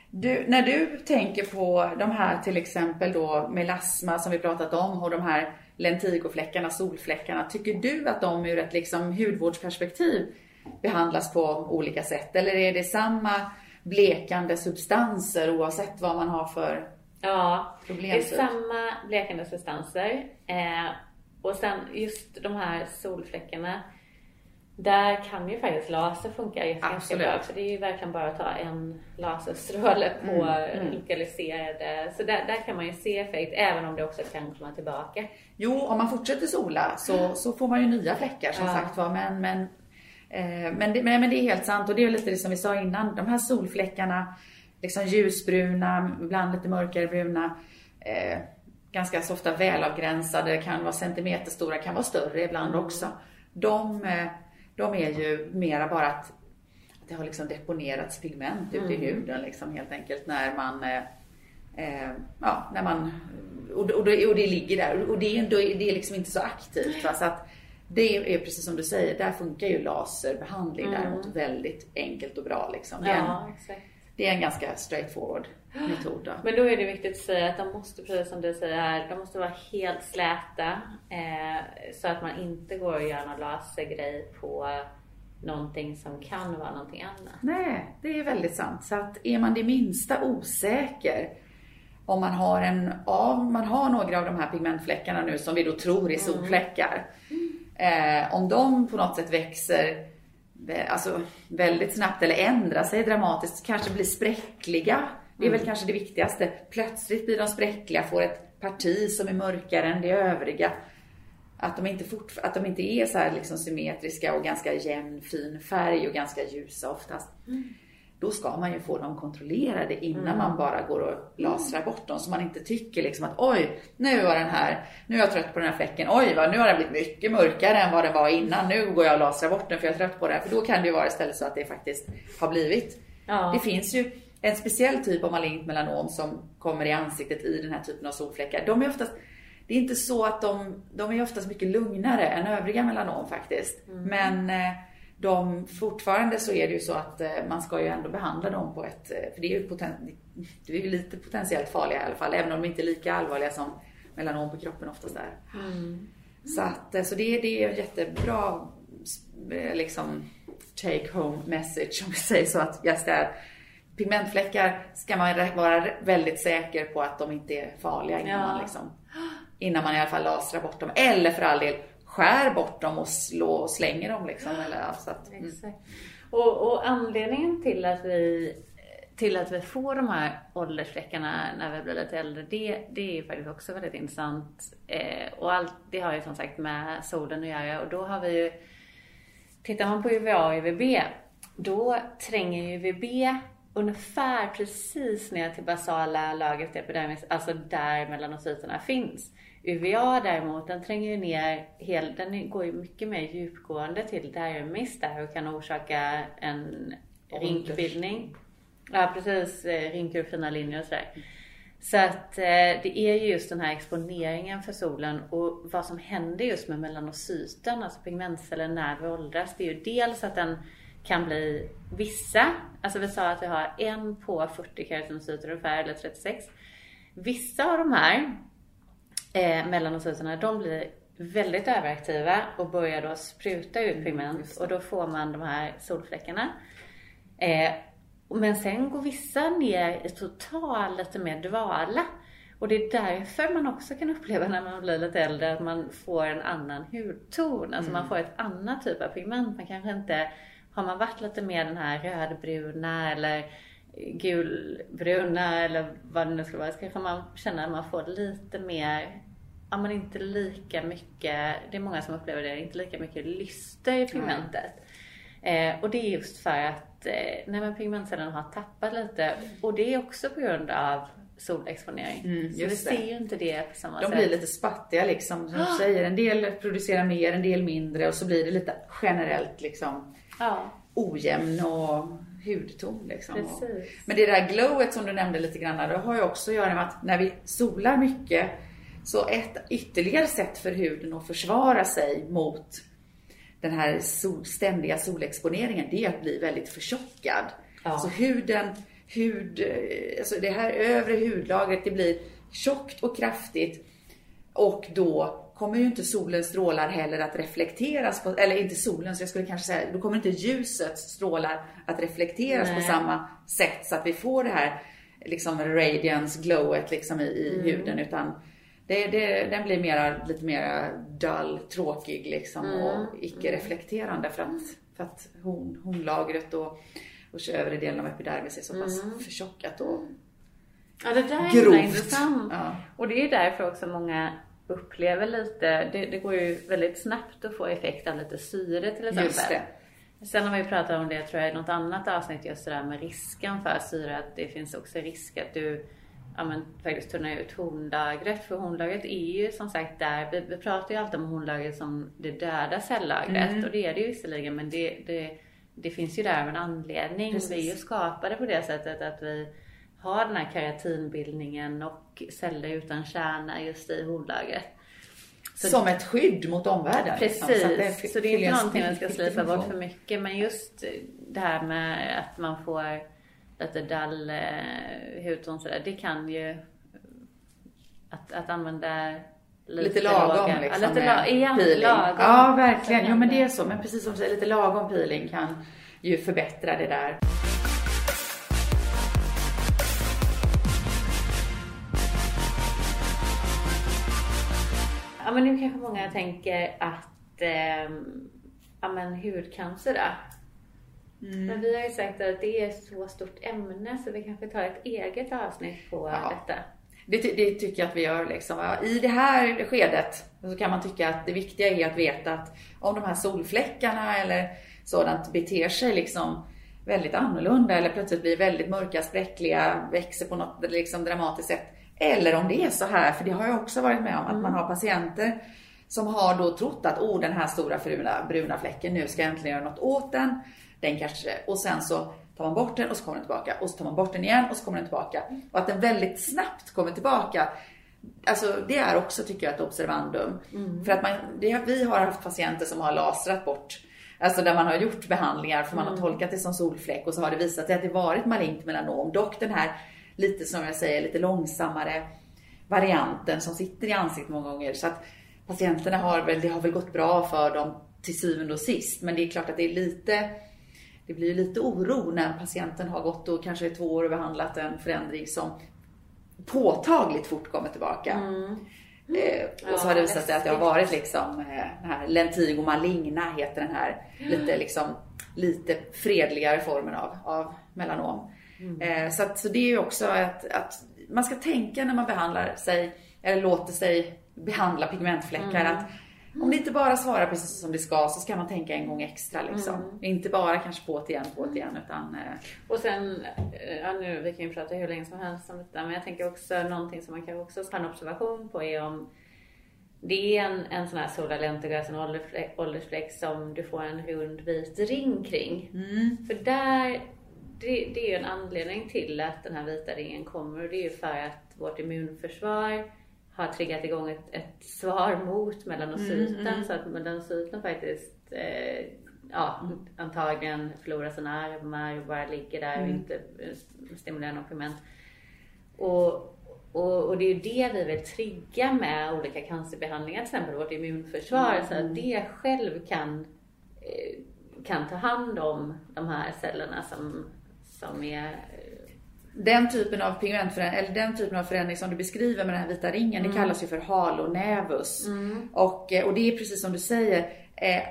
Du, när du tänker på de här till exempel då melasma som vi pratat om och de här lentigofläckarna, solfläckarna. Tycker du att de ur ett liksom hudvårdsperspektiv behandlas på olika sätt? Eller är det samma blekande substanser oavsett vad man har för Ja, det är samma blekande substanser. Eh, och sen just de här solfläckarna. Där kan ju faktiskt laser funka ganska bra. För det är ju verkligen bara att ta en laserstråle på Mm, mm. lokaliserade. Så där, där kan man ju se effekt även om det också kan komma tillbaka. Jo, om man fortsätter sola så, så får man ju nya fläckar som Ja. sagt var. Men, men, eh, men, det, men, men det är helt sant och det är lite det som vi sa innan. De här solfläckarna, liksom ljusbruna, ibland lite mörkare bruna. Eh, ganska så ofta välavgränsade, kan vara centimeterstora, kan vara större ibland också. De, eh, de är ju mera bara att, att det har liksom deponerats pigment ute i huden liksom helt enkelt när man eh, Eh, ja, när man, och, och, det, och det ligger där och det det är liksom inte så aktivt. Va? Så att det är precis som du säger, där funkar ju laserbehandling däremot väldigt enkelt och bra. Liksom. Det, är en, Ja, exakt. Det är en ganska straightforward metod. Då. Men då är det viktigt att säga att de måste, precis som du säger här, de måste vara helt släta. Eh, så att man inte går och gör någon lasergrej på någonting som kan vara någonting annat. Nej, det är väldigt sant. Så att är man det minsta osäker om man har en av, man har några av de här pigmentfläckarna nu som vi då tror är solfläckar. Eh, om de på något sätt växer vä- alltså, väldigt snabbt eller ändrar sig dramatiskt, kanske blir spräckliga. Det är väl kanske det viktigaste. Plötsligt blir de spräckliga, får ett parti som är mörkare än det övriga. Att de inte, fort, att de inte är så liksom symmetriska och ganska jämn fin färg och ganska ljusa oftast. Då ska man ju få dem kontrollerade innan man bara går och lasrar bort dem. Så man inte tycker liksom att oj, nu var den här, nu är jag trött på den här fläcken. Oj, vad, nu har den blivit mycket mörkare än vad den var innan. Nu går jag och lasrar bort den för jag är trött på den. För då kan det ju vara istället så att det faktiskt har blivit. Ja. Det finns ju en speciell typ av malignt melanom som kommer i ansiktet i den här typen av solfläckar. De är oftast, det är inte så att de, de är oftast mycket lugnare än övriga melanom faktiskt. Men eh, de, fortfarande så är det ju så att eh, man ska ju ändå behandla dem på ett, eh, för det är ju, poten, det är ju lite potentiellt farliga i alla fall, även om de inte är lika allvarliga som melanom på kroppen oftast är. Så, att, eh, så det, det är en jättebra liksom take home message om vi säger så att just det här, pigmentfläckar ska man vara väldigt säker på att de inte är farliga innan Ja. man liksom, innan man i alla fall lasrar bort dem. Eller för all del skär bort dem och slå och slänger dem liksom. Eller, alltså att, mm. Och, och anledningen till att vi till att vi får de här åldersfläckarna när vi blir lite äldre, det, det är ju faktiskt också väldigt intressant. Eh, och allt, det har ju som sagt med solen att göra och då har vi ju Tittar man på UVA och UVB då tränger ju UVB ungefär precis ner till basala lagret epidermis, alltså där melanocyterna finns. UVA däremot, den tränger ju ner, hel, den går ju mycket mer djupgående till dermis där och kan orsaka en rinkbildning. Ja precis, eh, rinkor och fina linjer och sådär. Så att eh, det är ju just den här exponeringen för solen och vad som händer just med melanocyten, alltså pigmentcellen när vi åldras. Det är ju dels att den kan bli vissa, alltså vi sa att vi har en på 40 keratinocyter ungefär, eller 36. Vissa av de här eh, melanocyterna, de blir väldigt överaktiva och börjar då spruta ut mm, pigment och då får man de här solfläckarna. Eh, men sen går vissa ner i total lite mer dvala. Och det är därför man också kan uppleva när man blir lite äldre att man får en annan hudton. Alltså mm. man får ett annat typ av pigment. Man kanske inte, har man varit lite mer den här rödbruna eller gulbruna eller vad det nu ska vara, så kanske man känner att man får lite mer ja men inte lika mycket, det är många som upplever det, inte lika mycket lyster i pigmentet. Mm. Eh, och det är just för att eh, nej, men pigmentcellerna har tappat lite och det är också på grund av solexponering. Mm, så vi ser ju inte det på samma De sätt. De blir lite spattiga liksom, som du säger. En del producerar mer, en del mindre och så blir det lite generellt liksom ja. ojämn och hudton. Liksom. Men det där glowet som du nämnde lite grann, det har ju också att göra med att när vi solar mycket så ett ytterligare sätt för huden att försvara sig mot den här sol, ständiga solexponeringen, det är att bli väldigt förtjockad. Ja. Så huden, hud, eh, alltså det här övre hudlagret, det blir tjockt och kraftigt. Och då kommer ju inte solens strålar heller att reflekteras på, eller inte solens, jag skulle kanske säga, då kommer inte ljusets strålar att reflekteras Nej. på samma sätt så att vi får det här liksom radiance, glowet liksom i, i mm. huden utan det, det, den blir mera, lite mer dull, tråkig liksom mm. och icke-reflekterande för att, för att horn, hornlagret och, och övre delen av epidermis är så pass mm. förtjockat och Ja, det där är grovt. intressant. Ja. Och det är därför också många upplever lite, det, det, går ju väldigt snabbt att få effekt av lite syre till exempel. Just det. Sen har vi pratat om det, tror jag, i något annat avsnitt, just det där med risken för syre, att det finns också risk att du ja, men, faktiskt tunna ut hornlagret. För hornlagret är ju som sagt där, vi, vi pratar ju alltid om hornlagret som det döda cellagret mm. och det är det ju visserligen men det, det, det finns ju där av en anledning. Precis. Vi är ju skapade på det sättet att vi har den här keratinbildningen och celler utan kärna just i hornlagret. Så som ett skydd mot omvärlden. Precis, liksom. så, det så, det är inte någonting man ska slita bort för mycket. Men just det här med att man får lite dall eh, hudton sådär. Det kan ju att, att använda lite, lite lagom låga, liksom ja, lite la, igen, peeling. Lagom. Ja, verkligen. Jo, men det är så. Men precis som du säger, lite lagom peeling kan ju förbättra det där. Men nu kanske många tänker att eh, ja, men hudcancer då? Mm. Men vi har ju sagt att det är ett så stort ämne så vi kanske tar ett eget avsnitt på ja. detta. Det, det, tycker jag att vi gör. Liksom. I det här skedet så kan man tycka att det viktiga är att veta att om de här solfläckarna eller sådant beter sig liksom väldigt annorlunda eller plötsligt blir väldigt mörka, spräckliga, växer på något liksom dramatiskt sätt. Eller om det är så här, för det har jag också varit med om, att man mm. har patienter som har då trott att oh, den här stora bruna, bruna fläcken, nu ska jag äntligen göra något åt den. Den kanske, och sen så tar man bort den och så kommer den tillbaka. Och så tar man bort den igen och så kommer den tillbaka. Och att den väldigt snabbt kommer tillbaka. Alltså det är också tycker jag ett observandum. Mm. För att man, det, vi har haft patienter som har lasrat bort Alltså där man har gjort behandlingar för man har mm. tolkat det som solfläck och så har det visat sig att det varit malignt melanom. Dock den här lite som jag säger lite långsammare varianten som sitter i ansiktet många gånger. Så att patienterna har väl, det har väl gått bra för dem till syvende och sist. Men det är klart att det är lite det blir lite oro när patienten har gått och kanske i två år och behandlat en förändring som påtagligt fort kommer tillbaka. Mm. Eh, och så har det visat sig att det har varit liksom eh, den här Lentigo maligna heter den här lite liksom lite fredligare formen av, av melanom. Mm. Eh, så, att, så det är ju också att, att man ska tänka när man behandlar sig eller låter sig behandla pigmentfläckar mm. att om det inte bara svarar precis som det ska så ska man tänka en gång extra liksom. Mm. Inte bara kanske på det igen, på det igen utan eh, Och sen, eh, ja nu, vi kan ju prata hur länge som helst om detta, men jag tänker också någonting som man kan också ta en observation på är om det är en, en sån här sola lentigras, en åldersfläck, åldersfläck som du får en rund vit ring kring. mm, För där, det, det är ju en anledning till att den här vita ringen kommer och det är ju för att vårt immunförsvar har triggat igång ett, ett svar mot melanocyten Mm, mm. så att melanocyten faktiskt eh, ja, antagligen förlorar sina armar och bara ligger där och Mm. inte eh, stimulerar något pigment. Och, och, och det är ju det vi vill trigga med olika cancerbehandlingar, till exempel vårt immunförsvar, så att det själv kan, eh, kan ta hand om de här cellerna som, som är eh, Den typen av pigmentförändring, eller den typen av förändring som du beskriver med den här vita ringen, det kallas ju för halonävus. Och, eh, och det är precis som du säger, eh,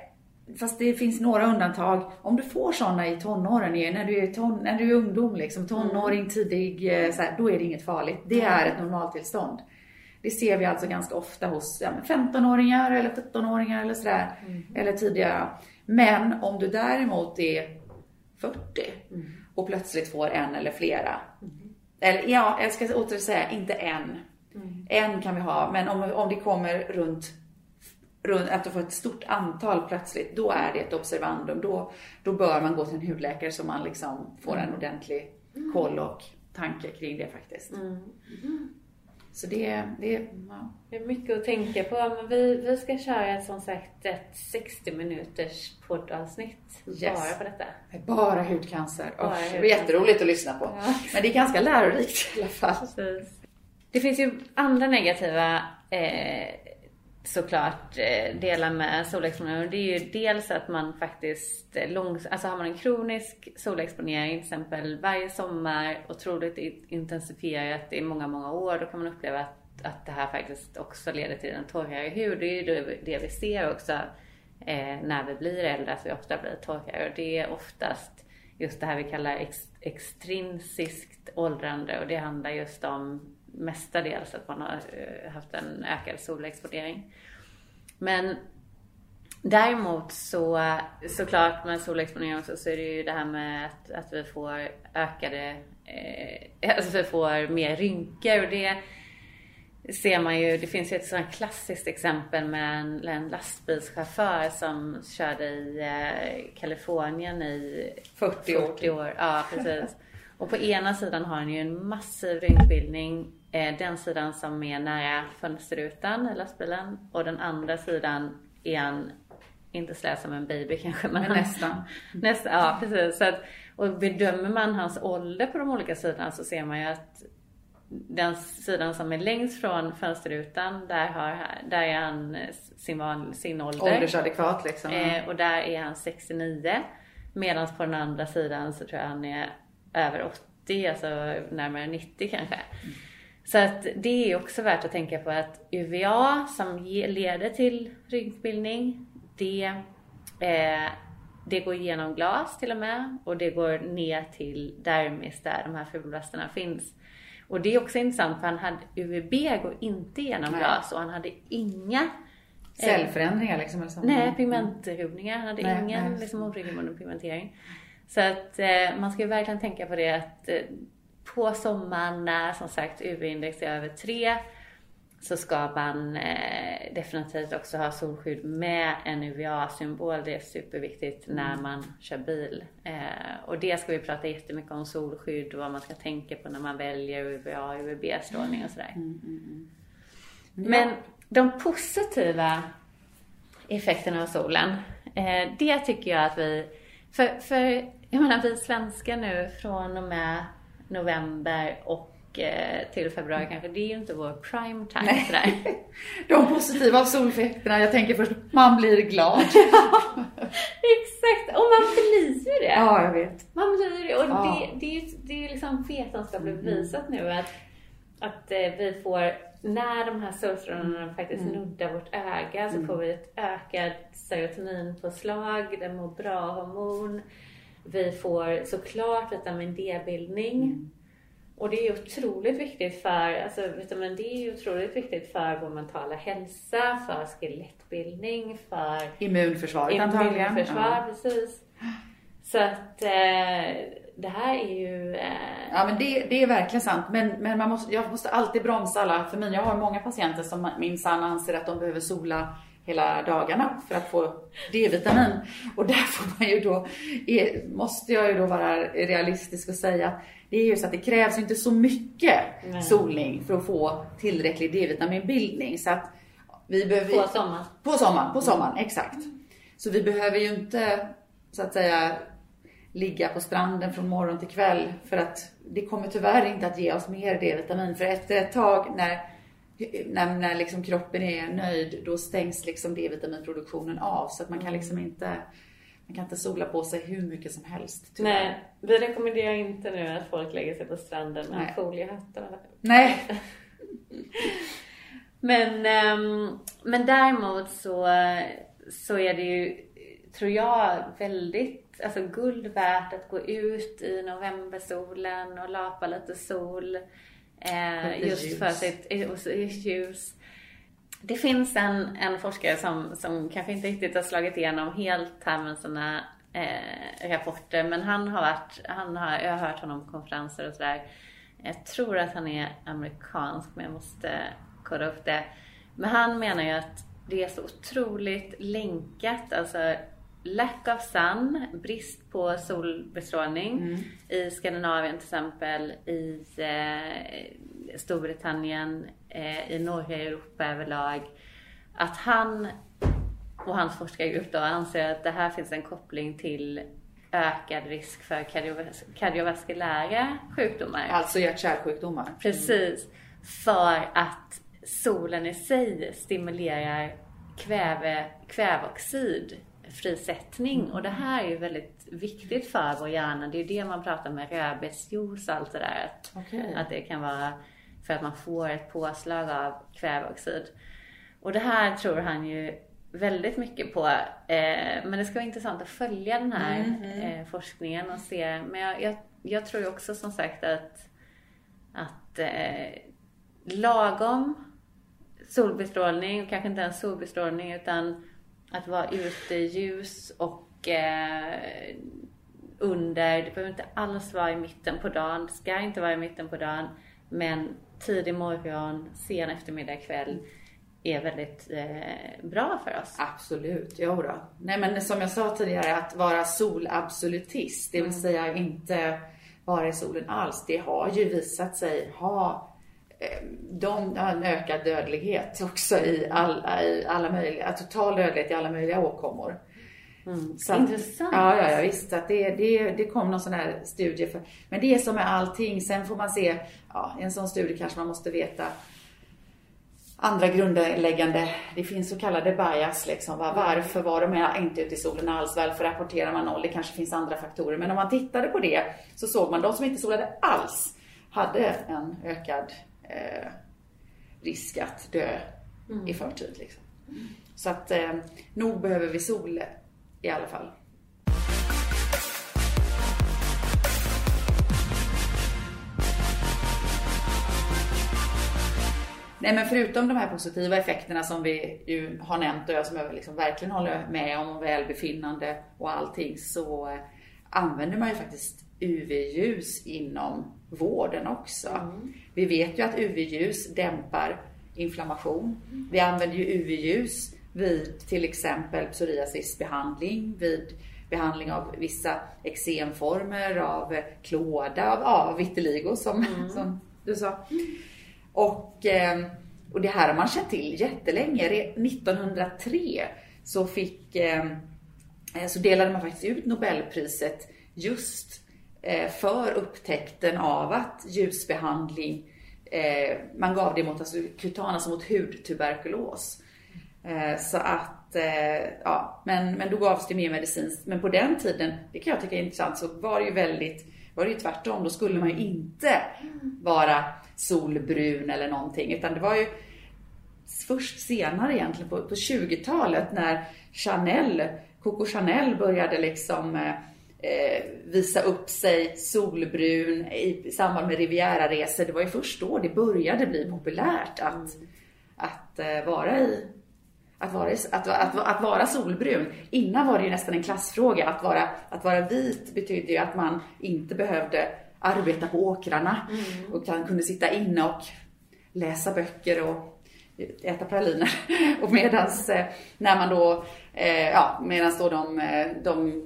fast det finns några undantag. Om du får sådana i tonåren, när du är, ton, när du är ungdom, liksom, tonåring, tidig, eh, så här, då är det inget farligt. Det är ett normaltillstånd. Det ser vi alltså ganska ofta hos ja, men 15-åringar eller 17-åringar eller sådär. Eller tidigare. Men om du däremot är 40 och plötsligt får en eller flera. Eller ja, jag ska åter säga, inte en. En kan vi ha, men om, om det kommer runt, runt, att du får ett stort antal plötsligt, då är det ett observandum. Då, då bör man gå till en hudläkare så man liksom får en ordentlig koll och tanke kring det faktiskt. Så det, det ja. Det är mycket att tänka på, men vi, vi ska köra som sagt ett 60 minuters poddavsnitt Yes. bara på detta. bara hudcancer. Bara Usch, det var hudcancer. jätteroligt att lyssna på. Ja. Men det är ganska lärorikt i alla fall. Precis. Det finns ju andra negativa eh, såklart eh, dela delar med solexponering. Det är ju dels att man faktiskt långs- alltså har man en kronisk solexponering till exempel varje sommar otroligt intensifierat i många, många år. Då kan man uppleva att, att det här faktiskt också leder till en torrare hud. Det är ju det, det vi ser också eh, när vi blir äldre, att vi ofta blir torrare. Och det är oftast just det här vi kallar ex, extrinsiskt åldrande och det handlar just om mestadels att man har eh, haft en ökad solexponering. Men däremot så såklart med solexponering också så är det ju det här med att, att vi får ökade, eh, alltså vi får mer rynkor och det ser man ju, det finns ju ett sådant klassiskt exempel med en, en lastbilschaufför som körde i eh, Kalifornien i 40 år. 40 år. Ja, precis. Och på ena sidan har han ju en massiv rynkbildning. Eh, den sidan som är nära fönsterrutan i lastbilen. Och den andra sidan är han, inte sådär som en baby kanske, men, Men nästan. nästan. Ja, precis. Så att, och bedömer man hans ålder på de olika sidorna så ser man ju att den sidan som är längst från fönsterrutan, där, har, där är han eh, sin, van, sin ålder. Åldersadekvat liksom. Eh, och där är han 69. Medan på den andra sidan så tror jag han är över 80, alltså närmare 90 kanske. Så att det är också värt att tänka på att UVA som leder till rynkbildning, det, eh, det går genom glas till och med och det går ner till dermis där de här fibroblasterna finns. Och det är också intressant för han hade, UVB går inte genom Nej. glas och han hade inga eh, Cellförändringar liksom. Eller så. Nej, pigmentrubbningar. Han hade Nej, ingen nej. liksom, oregelbunden pigmentering. Så att eh, man ska ju verkligen tänka på det att eh, på sommaren när som sagt UV-index är över 3 så ska man eh, definitivt också ha solskydd med en UVA-symbol. Det är superviktigt när man kör bil. Eh, och det ska vi prata jättemycket om solskydd och vad man ska tänka på när man väljer UVA och UVB-strålning och sådär. Men de positiva effekterna av solen, eh, det tycker jag att vi... För, för jag menar vi svenskar nu från och med november och eh, till februari kanske, det är ju inte vår prime time Nej. sådär. De positiva soleffekterna, jag tänker först, man blir glad. Exakt, och man blir ju det. ja, jag vet. Man blir det. Och Ja. det, det är ju det är liksom vetenskapligt bevisat nu att, att eh, vi får, när de här solstrålarna faktiskt nuddar vårt öga så får vi ett ökat serotoninpåslag, det mår bra hormon. Vi får såklart vitamin D-bildning. Och det är otroligt viktigt för, alltså vitamin D är otroligt viktigt för vår mentala hälsa, för skelettbildning, för immunförsvaret antagligen. Immunförsvar, ja. precis. Så att eh, det här är ju... Eh... Ja men det, det är verkligen sant. Men, men man måste, jag måste alltid bromsa alla. För mig, jag har många patienter som minsann anser att de behöver sola hela dagarna för att få D-vitamin. Och där får man ju då, måste jag ju då vara realistisk och säga det är ju så att det krävs inte så mycket Nej. solning för att få tillräcklig D-vitaminbildning. Så att vi behöver, på sommaren? På sommaren, på sommaren, exakt. Så vi behöver ju inte så att säga ligga på stranden från morgon till kväll för att det kommer tyvärr inte att ge oss mer D-vitamin. För efter ett tag när, när, när liksom kroppen är nöjd, då stängs liksom D-vitaminproduktionen av. Så att man kan liksom inte man kan inte sola på sig hur mycket som helst. Tyvärr. Nej, vi rekommenderar inte nu att folk lägger sig på stranden med foliehattar. Nej. men, um, men däremot så, så är det ju, tror jag, väldigt alltså guld värt att gå ut i novembersolen och lapa lite sol. Eh, just ljus. för sitt ljus. Det finns en, en forskare som, som kanske inte riktigt har slagit igenom helt här med sina eh, rapporter. Men han har varit, han har, jag har hört honom på konferenser och sådär. Jag tror att han är amerikansk men jag måste kolla upp det. Men han menar ju att det är så otroligt länkat. Alltså lack of sun, brist på solbestrålning mm. i Skandinavien till exempel, i eh, Storbritannien, eh, i norra Europa överlag. Att han och hans forskargrupp då anser att det här finns en koppling till ökad risk för kardiovas kardiovaskulära sjukdomar. Alltså hjärt-kärlsjukdomar. Precis. För att solen i sig stimulerar kväve, kväveoxid frisättning mm. och det här är ju väldigt viktigt för vår hjärna. Det är det man pratar med rödbetsjuice och allt det där. Att, okay. att det kan vara för att man får ett påslag av kväveoxid. Och det här tror han ju väldigt mycket på. Eh, men det ska vara intressant att följa den här mm, mm. Eh, forskningen och se. Men jag, jag, jag tror ju också som sagt att, att eh, lagom solbestrålning, och kanske inte ens solbestrålning utan att vara ute ljus och eh, under, det behöver inte alls vara i mitten på dagen, det ska inte vara i mitten på dagen. Men tidig morgon, sen eftermiddag, kväll är väldigt eh, bra för oss. Absolut, jo då. Nej men som jag sa tidigare, att vara solabsolutist, det vill mm. säga inte vara i solen alls, det har ju visat sig ha de har en ökad dödlighet också i alla, i alla möjliga, total dödlighet i alla möjliga åkommor. Mm. Så Intressant. ja, ja, ja, visst. Att det, det, det kom någon sån här studie. För, men det är som med allting. Sen får man se, ja, i en sån studie kanske man måste veta andra grundläggande, det finns så kallade bias liksom. Va? Varför var de inte ute i solen alls? Varför rapporterar man noll? Det kanske finns andra faktorer. Men om man tittade på det så såg man de som inte solade alls hade en ökad eh, risk att dö mm. i förtid. Liksom. Så att eh, nog behöver vi sol i alla fall. Nej men förutom de här positiva effekterna som vi ju har nämnt och jag som jag liksom verkligen håller med om, välbefinnande och allting, så eh, använder man ju faktiskt UV-ljus inom vården också. Mm. Vi vet ju att UV-ljus dämpar inflammation. Vi använder ju UV-ljus vid till exempel psoriasisbehandling, vid behandling av vissa eksemformer, av klåda, av ja, vitiligo som, mm. som du sa. Och, eh, och det här har man känt till jättelänge. 1903 så, fick, eh, så delade man faktiskt ut Nobelpriset just eh, Eh, för upptäckten av att ljusbehandling, eh, man gav det mot alltså, kutan, alltså mot hudtuberkulos. Eh, så att, ja, men, men då gavs det mer medicinskt. Men på den tiden, det kan jag tycka är intressant, så var det ju väldigt, var det ju tvärtom. Då skulle man ju inte vara solbrun eller någonting. Utan det var ju först senare egentligen på, på 20-talet när Chanel, Coco Chanel började liksom eh, visa upp sig solbrun i samband med Riviera-resor. Det var ju först då det började bli populärt att, att eh, vara i att vara, att, att, att, vara solbrun. Innan var det ju nästan en klassfråga. Att vara, att vara vit betydde ju att man inte behövde arbeta på åkrarna mm. och kunde sitta inne och läsa böcker och äta praliner. och medans eh, när man då, eh, ja, medans då de, eh, de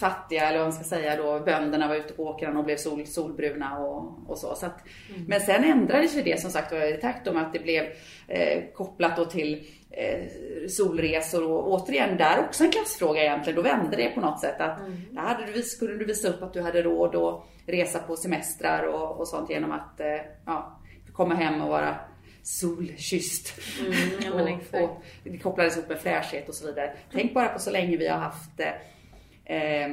fattiga, eller vad man ska säga då, bönderna var ute på åkrarna och blev sol, solbruna och, och så. så att, mm. Men sen ändrades ju det som sagt i takt med att det blev eh, kopplat då till eh, solresor och återigen där också en klassfråga egentligen. Då vände det på något sätt att mm. där hade du, skulle du visa upp att du hade råd att resa på semestrar och, och sånt genom att eh, ja, komma hem och vara solkysst. Mm, och, och, det kopplades ihop med fräschhet och så vidare. Tänk bara på så länge vi har haft eh,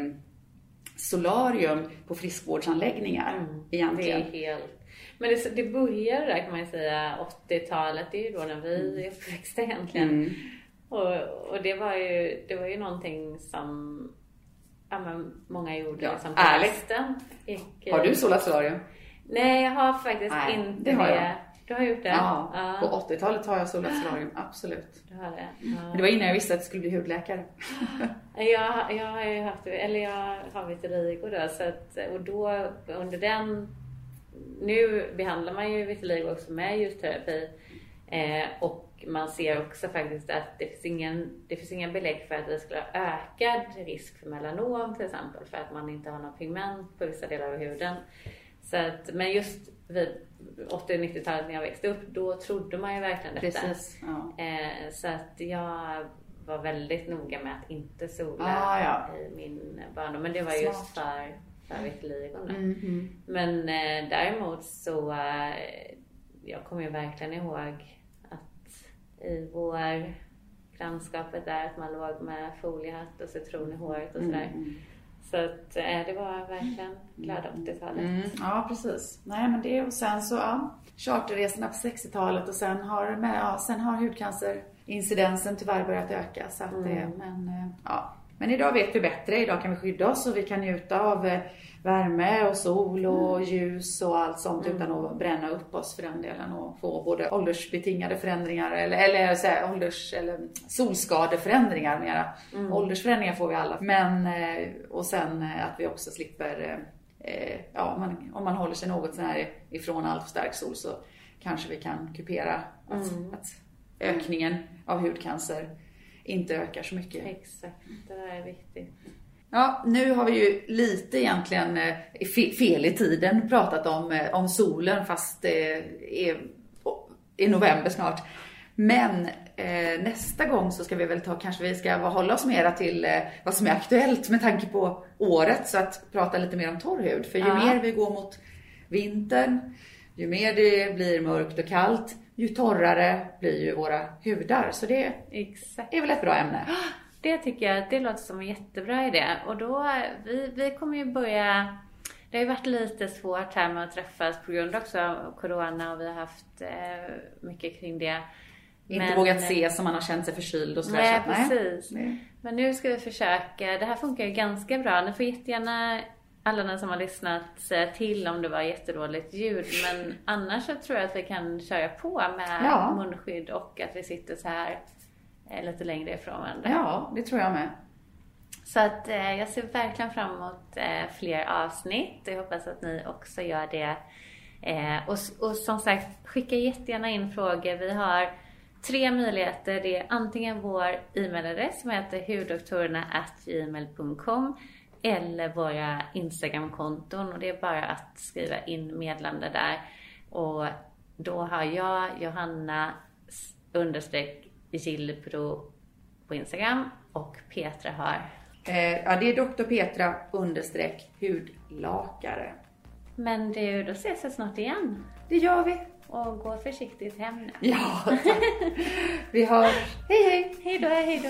solarium på friskvårdsanläggningar mm, egentligen. Det är helt... Men det, det började där kan man ju säga 80-talet, det är ju då när vi mm. är uppväxta egentligen. Mm. Och, och det var ju, det var ju någonting som ja, men många gjorde ja, liksom på ärligt. Har du solat solarium? Nej, jag har faktiskt Nej, inte det. Har jag. Du har gjort det? Ja, ja. på 80-talet har jag solat solarium, absolut. Du har det? Ja. Men det var innan jag visste att jag skulle bli hudläkare. jag, jag har ju haft, eller jag har vitiligo då, så att, och då under den, nu behandlar man ju vitiligo också med ljusterapi. Eh, och man ser också faktiskt att det finns, ingen, det finns inga belägg för att det skulle ha ökad risk för melanom till exempel, för att man inte har någon pigment på vissa delar av huden. Så att, men just vid 80 90-talet när jag växte upp, då trodde man ju verkligen detta. Precis, ja. eh, så att jag var väldigt noga med att inte sola ah, ja. i min barndom. Men det var Smart. just för, för vitiligon. Mm -hmm. Men eh, däremot så, eh, jag kommer ju verkligen ihåg att i vår grannskapet där, att man låg med foliehatt och citron i håret och sådär. Mm. Så att, äh, det var verkligen glada 80-talet. Mm, ja, precis. Nej, men det och sen så, ja, charterresorna på 60-talet och sen har, med, ja, sen har hudcancerincidensen tyvärr börjat öka. Så att mm. det, men, eh, ja. men idag vet vi bättre. Idag kan vi skydda oss och vi kan njuta av eh, värme och sol och mm. ljus och allt sånt mm. utan att bränna upp oss för den delen och få både åldersbetingade förändringar eller, eller så här, ålders eller solskadeförändringar mera. Mm. Åldersförändringar får vi alla. Men eh, och sen eh, att vi också slipper eh, ja, om man, om man håller sig något sånär ifrån allt för stark sol så kanske vi kan kupera att, mm. att ökningen av hudcancer inte ökar så mycket. Exakt, det där är viktigt. Ja, nu har vi ju lite egentligen eh, fel i tiden pratat om, eh, om solen fast det är i november snart. Men eh, nästa gång så ska vi väl ta, kanske vi ska hålla oss mera till eh, vad som är aktuellt med tanke på året. Så att prata lite mer om torr hud. För ju ja. mer vi går mot vintern, ju mer det blir mörkt och kallt, ju torrare blir ju våra hudar. Så det Exakt. är väl ett bra ämne. Det tycker jag, det låter som en jättebra idé. Och då, vi, vi kommer ju börja det har ju varit lite svårt här med att träffas på grund också av Corona och vi har haft eh, mycket kring det. Inte Men, vågat se som man har känt sig förkyld och sådär. Nej, så att, precis. Nej. Men nu ska vi försöka. Det här funkar ju ganska bra. Ni får jättegärna alla ni som har lyssnat säga till om det var jättedåligt ljud. Men annars så tror jag att vi kan köra på med ja. munskydd och att vi sitter så här Eh, lite längre ifrån varandra. Ja, det tror jag med. Så att eh, jag ser verkligen fram emot eh, fler avsnitt. Jag hoppas att ni också gör det. Eh, och, och som sagt, skicka jättegärna in frågor. Vi har tre möjligheter. Det är antingen vår e-mailadress som heter hudoktorerna.gmail.com eller våra Instagramkonton och det är bara att skriva in meddelande där. Och då har jag Johanna understreck Gillbro på Instagram och Petra har? Eh, ja, det är Dr. Petra understreck hudlakare. Men du, då ses vi snart igen. Det gör vi. Och gå försiktigt hem nu. Ja, tack. vi hörs. Hej, hej. Hej då, hej då.